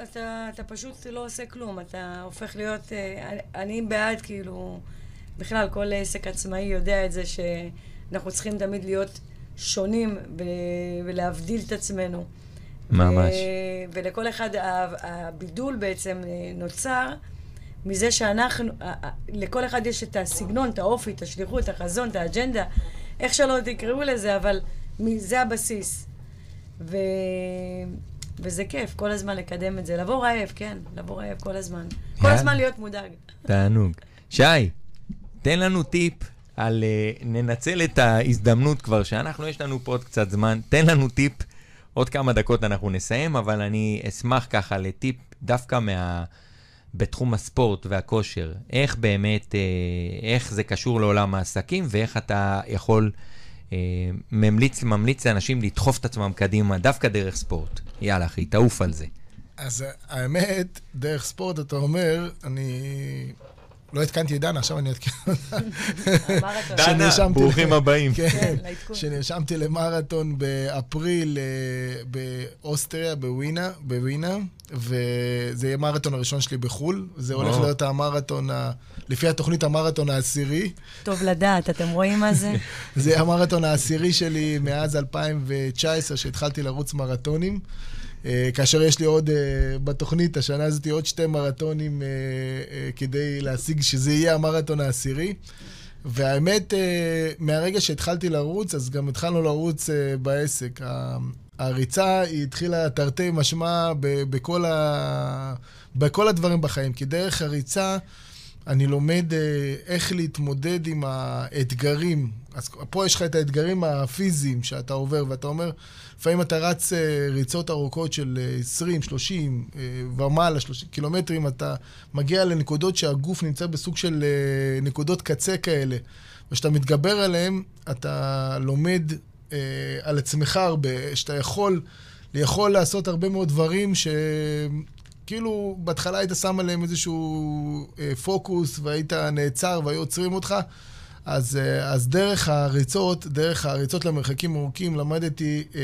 אתה, אתה פשוט לא עושה כלום, אתה הופך להיות... אה, אני, אני בעד, כאילו... בכלל, כל עסק עצמאי יודע את זה שאנחנו צריכים תמיד להיות שונים ולהבדיל את עצמנו. ממש. ו- ולכל אחד, הבידול בעצם אה, נוצר מזה שאנחנו, לכל אחד יש את הסגנון, את האופי, את השליחות, את החזון, את האג'נדה, איך שלא תקראו לזה, אבל זה הבסיס. ו... וזה כיף, כל הזמן לקדם את זה. לבוא רעב, כן, לבוא רעב כל הזמן. כל יאללה. הזמן להיות מודאג. תענוג. שי, תן לנו טיפ על... uh, ננצל את ההזדמנות כבר, שאנחנו, יש לנו פה עוד קצת זמן, תן לנו טיפ, עוד כמה דקות אנחנו נסיים, אבל אני אשמח ככה לטיפ דווקא מה... בתחום הספורט והכושר, איך באמת, אה, איך זה קשור לעולם העסקים ואיך אתה יכול, אה, ממליץ, ממליץ לאנשים לדחוף את עצמם קדימה דווקא דרך ספורט. יאללה אחי, תעוף על זה. אז האמת, דרך ספורט, אתה אומר, אני לא עדכנתי את דנה, עכשיו אני אעדכן אותה. דנה, ברוכים הבאים. כן, כן. שנרשמתי למרתון באפריל אה, באוסטריה, בווינה, בווינה, וזה יהיה המרתון הראשון שלי בחו"ל. זה הולך. להיות המרתון, לפי התוכנית המרתון העשירי. טוב לדעת, אתם רואים מה זה? זה המרתון העשירי שלי מאז 2019, שהתחלתי לרוץ מרתונים. אה, כאשר יש לי עוד, אה, בתוכנית, השנה הזאת, עוד שתי מרתונים אה, כדי להשיג שזה יהיה המרתון העשירי. והאמת, מהרגע שהתחלתי לרוץ, אז גם התחלנו לרוץ בעסק. הריצה, היא התחילה תרתי משמע בכל, ה... בכל הדברים בחיים. כי דרך הריצה, אני לומד איך להתמודד עם האתגרים. אז פה יש לך את האתגרים הפיזיים שאתה עובר, ואתה אומר, לפעמים אתה רץ אה, ריצות ארוכות של אה, 20, 30 אה, ומעלה, 30 קילומטרים, אתה מגיע לנקודות שהגוף נמצא בסוג של אה, נקודות קצה כאלה. וכשאתה מתגבר עליהן, אתה לומד אה, על עצמך הרבה, שאתה יכול, יכול לעשות הרבה מאוד דברים ש... כאילו, בהתחלה היית שם עליהם איזשהו אה, פוקוס, והיית נעצר והיו עוצרים אותך. אז, אה, אז דרך הריצות, דרך הריצות למרחקים ארוכים, למדתי אה,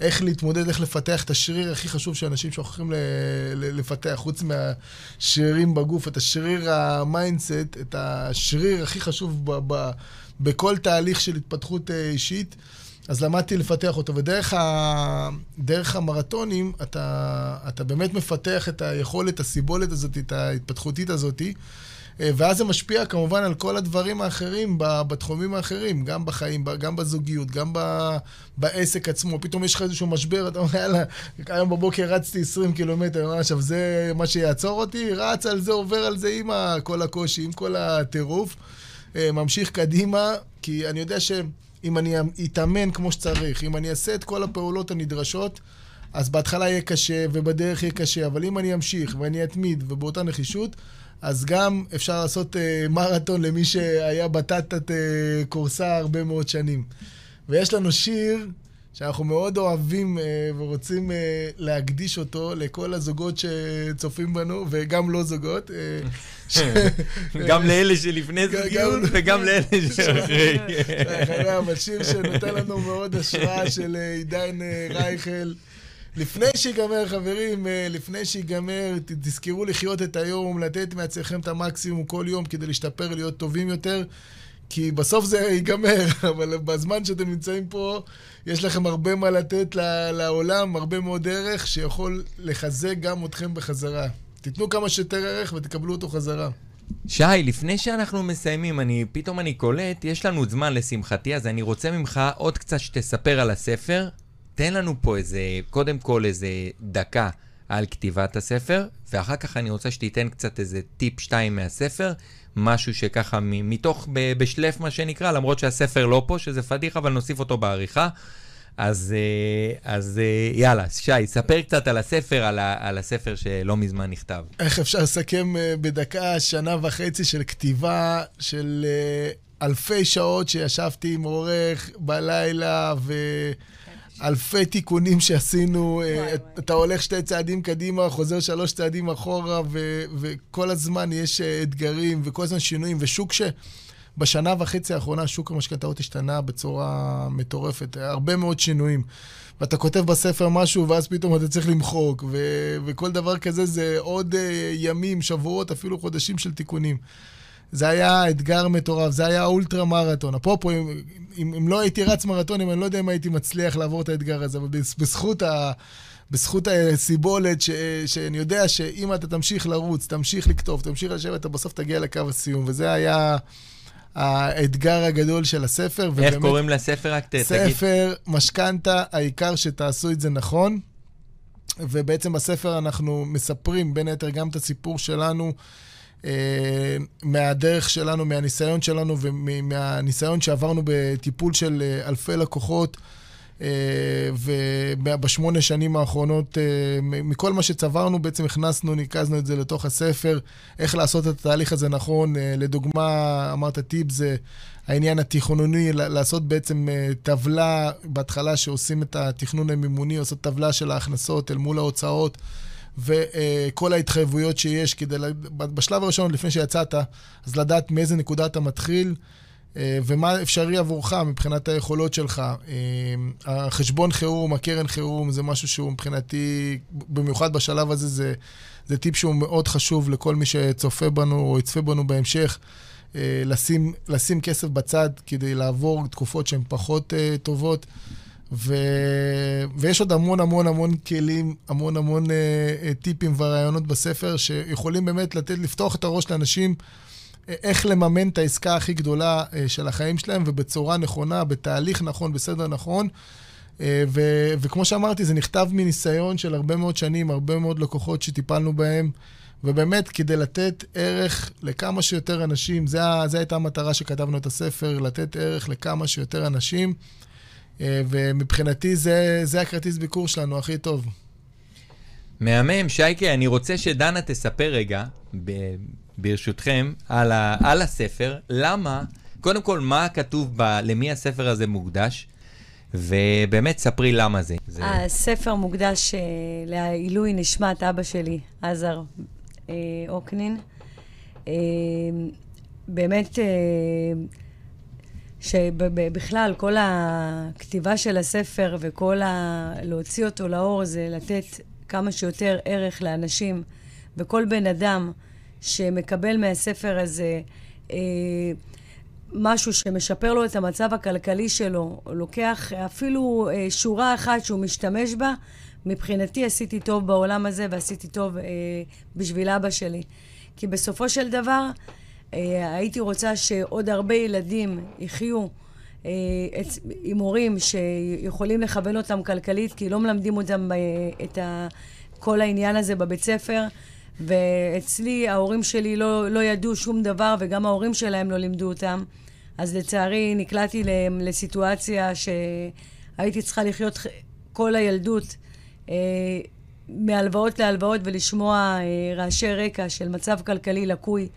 איך להתמודד, איך לפתח את השריר הכי חשוב שאנשים שוכחים ל, ל, לפתח, חוץ מהשרירים בגוף, את השריר ה mindset, את השריר הכי חשוב ב, ב, בכל תהליך של התפתחות אה, אישית. אז למדתי לפתח אותו, ודרך ה... דרך המרתונים אתה, אתה באמת מפתח את היכולת, הסיבולת הזאת, את ההתפתחותית הזאת, ואז זה משפיע כמובן על כל הדברים האחרים בתחומים האחרים, גם בחיים, גם בזוגיות, גם בעסק עצמו. פתאום יש לך איזשהו משבר, אתה אומר, יאללה, היום בבוקר רצתי 20 קילומטר, עכשיו זה מה שיעצור אותי? רץ על זה, עובר על זה עם כל הקושי, עם כל הטירוף. אה, ממשיך קדימה, כי אני יודע שאם אני אתאמן כמו שצריך, אם אני אעשה את כל הפעולות הנדרשות, אז בהתחלה יהיה קשה ובדרך יהיה קשה, אבל אם אני אמשיך ואני אתמיד ובאותה נחישות, אז גם אפשר לעשות אה, מרתון למי שהיה בטטת אה, קורסה הרבה מאוד שנים. ויש לנו שיר שאנחנו מאוד אוהבים אה, ורוצים אה, להקדיש אותו לכל הזוגות שצופים בנו, וגם לא זוגות. אה, ש- גם לאלה שלפני זוגיות גם- וגם לאלה שאחרי. אחרי אבל שיר שנותן לנו מאוד השראה של אה, עידן אה, רייכל. לפני שיגמר, חברים, אה, לפני שיגמר, תזכרו לחיות את היום, לתת מעצמכם את המקסימום כל יום כדי להשתפר, להיות טובים יותר. כי בסוף זה ייגמר, אבל בזמן שאתם נמצאים פה, יש לכם הרבה מה לתת לעולם, הרבה מאוד ערך שיכול לחזק גם אתכם בחזרה. תיתנו כמה שיותר ערך ותקבלו אותו חזרה. שי, לפני שאנחנו מסיימים, אני, פתאום אני קולט, יש לנו זמן לשמחתי, אז אני רוצה ממך עוד קצת שתספר על הספר. תן לנו פה איזה, קודם כל איזה דקה על כתיבת הספר, ואחר כך אני רוצה שתיתן קצת איזה טיפ שתיים מהספר, משהו שככה מתוך, בשלף מה שנקרא, למרות שהספר לא פה, שזה פדיחה, אבל נוסיף אותו בעריכה. אז, אה, אז אה, יאללה, שי, ספר קצת על הספר, על, ה, על הספר שלא מזמן נכתב. איך אפשר לסכם אה, בדקה שנה וחצי של כתיבה, של אלפי שעות שישבתי עם עורך בלילה, ואלפי תיקונים שעשינו. אה. אתה הולך שתי צעדים קדימה, חוזר שלוש צעדים אחורה, ו- וכל הזמן יש אה, אתגרים, וכל הזמן שינויים, ושוק ש... בשנה וחצי האחרונה שוק המשכנתאות השתנה בצורה מטורפת, הרבה מאוד שינויים. ואתה כותב בספר משהו, ואז פתאום אתה צריך למחוק, ו- וכל דבר כזה זה עוד uh, ימים, שבועות, אפילו חודשים של תיקונים. זה היה אתגר מטורף, זה היה אולטרה מרתון. אפרופו, אם, אם, אם לא הייתי רץ מרתונים, אני לא יודע אם הייתי מצליח לעבור את האתגר הזה, אבל בז- בזכות ה... בזכות הסיבולת, ש, שאני יודע שאם אתה תמשיך לרוץ, תמשיך לכתוב, תמשיך לשבת, אתה בסוף תגיע לקו הסיום. וזה היה האתגר הגדול של הספר. איך ובאמת, קוראים לספר? רק תגיד. ספר משכנתה, העיקר שתעשו את זה נכון. ובעצם בספר אנחנו מספרים בין היתר גם את הסיפור שלנו, מהדרך שלנו, מהניסיון שלנו ומהניסיון שעברנו בטיפול של אה, אלפי לקוחות. אה, ובשמונה שנים האחרונות, אה, מכל מה שצברנו, בעצם הכנסנו, ניקזנו את זה לתוך הספר, איך לעשות את התהליך הזה נכון. אה, לדוגמה, אמרת טיפ זה העניין התכנוני, לעשות בעצם אה, טבלה בהתחלה שעושים את התכנון המימוני, לעשות טבלה של ההכנסות אל מול ההוצאות. וכל ההתחייבויות שיש כדי, בשלב הראשון, לפני שיצאת, אז לדעת מאיזה נקודה אתה מתחיל, אה, ומה אפשרי עבורך מבחינת היכולות שלך. אה, החשבון חירום, הקרן חירום, זה משהו שהוא מבחינתי, במיוחד בשלב הזה, זה, זה טיפ שהוא מאוד חשוב לכל מי שצופה בנו או יצפה בנו בהמשך. אה, לשים, לשים כסף בצד כדי לעבור תקופות שהן פחות אה, טובות. ו... ויש עוד המון המון המון כלים, המון המון אה, אה, טיפים ורעיונות בספר שיכולים באמת לתת, לפתוח את הראש לאנשים אה, איך לממן את העסקה הכי גדולה אה, של החיים שלהם, ובצורה נכונה, בתהליך נכון, בסדר נכון. אה, ו... וכמו שאמרתי, זה נכתב מניסיון של הרבה מאוד שנים, הרבה מאוד לקוחות שטיפלנו בהם. ובאמת, כדי לתת ערך לכמה שיותר אנשים, זו הייתה המטרה שכתבנו את הספר, לתת ערך לכמה שיותר אנשים. אה, ומבחינתי זה, זה הכרטיס ביקור שלנו הכי טוב. מהמם, שייקה, אני רוצה שדנה תספר רגע, ב- ברשותכם, על, ה- על הספר, למה, קודם כל, מה כתוב ב... למי הספר הזה מוקדש, ובאמת, ספרי למה זה. זה... הספר מוקדש אה, לעילוי נשמת אבא שלי, עזר אה, אוקנין. אה, באמת, אה, שבכלל, כל הכתיבה של הספר וכל ה... להוציא אותו לאור זה לתת כמה שיותר ערך לאנשים, וכל בן אדם שמקבל מהספר הזה אה, משהו שמשפר לו את המצב הכלכלי שלו, לוקח אפילו אה, שורה אחת שהוא משתמש בה, מבחינתי עשיתי טוב בעולם הזה ועשיתי טוב אה, בשביל אבא שלי. כי בסופו של דבר, הייתי רוצה שעוד הרבה ילדים יחיו אה, עם הורים שיכולים לכוון אותם כלכלית, כי לא מלמדים אותם אה, את ה, כל העניין הזה בבית ספר. ואצלי ההורים שלי לא, לא ידעו שום דבר, וגם ההורים שלהם לא לימדו אותם. אז לצערי נקלעתי לסיטואציה שהייתי צריכה לחיות כל הילדות אה, מהלוואות להלוואות ולשמוע אה, רעשי רקע של מצב כלכלי לקוי.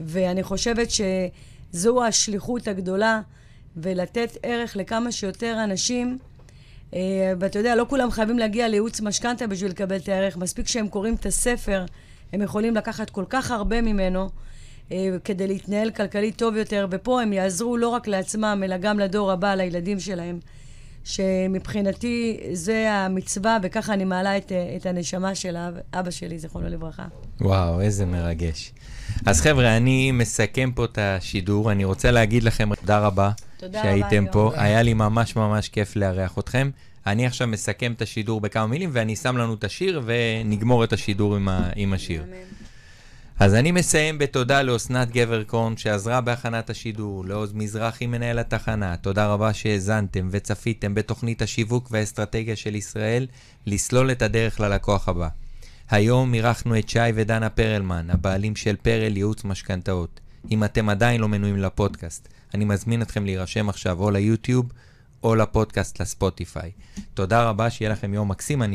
ואני חושבת שזו השליחות הגדולה, ולתת ערך לכמה שיותר אנשים אה, ואתה יודע, לא כולם חייבים להגיע לייעוץ משכנתה בשביל לקבל את הערך. מספיק שהם קוראים את הספר, הם יכולים לקחת כל כך הרבה ממנו אה, כדי להתנהל כלכלית טוב יותר, ופה הם יעזרו לא רק לעצמם, אלא גם לדור הבא, לילדים שלהם. שמבחינתי זה המצווה, וככה אני מעלה את, את הנשמה של אבא שלי, זיכרונו לברכה. וואו, איזה מרגש. אז חבר'ה, אני מסכם פה את השידור. אני רוצה להגיד לכם תודה רבה תודה שהייתם רבה, פה. יום. היה לי ממש ממש כיף לארח אתכם. אני עכשיו מסכם את השידור בכמה מילים, ואני שם לנו את השיר, ונגמור את השידור עם, ה, עם השיר. אז אני מסיים בתודה לאסנת גבר קורן שעזרה בהכנת השידור, לעוז מזרחי מנהל התחנה, תודה רבה שהאזנתם וצפיתם בתוכנית השיווק והאסטרטגיה של ישראל לסלול את הדרך ללקוח הבא. היום אירחנו את שי ודנה פרלמן, הבעלים של פרל ייעוץ משכנתאות. אם אתם עדיין לא מנויים לפודקאסט, אני מזמין אתכם להירשם עכשיו או ליוטיוב או לפודקאסט לספוטיפיי. תודה רבה, שיהיה לכם יום מקסים. אני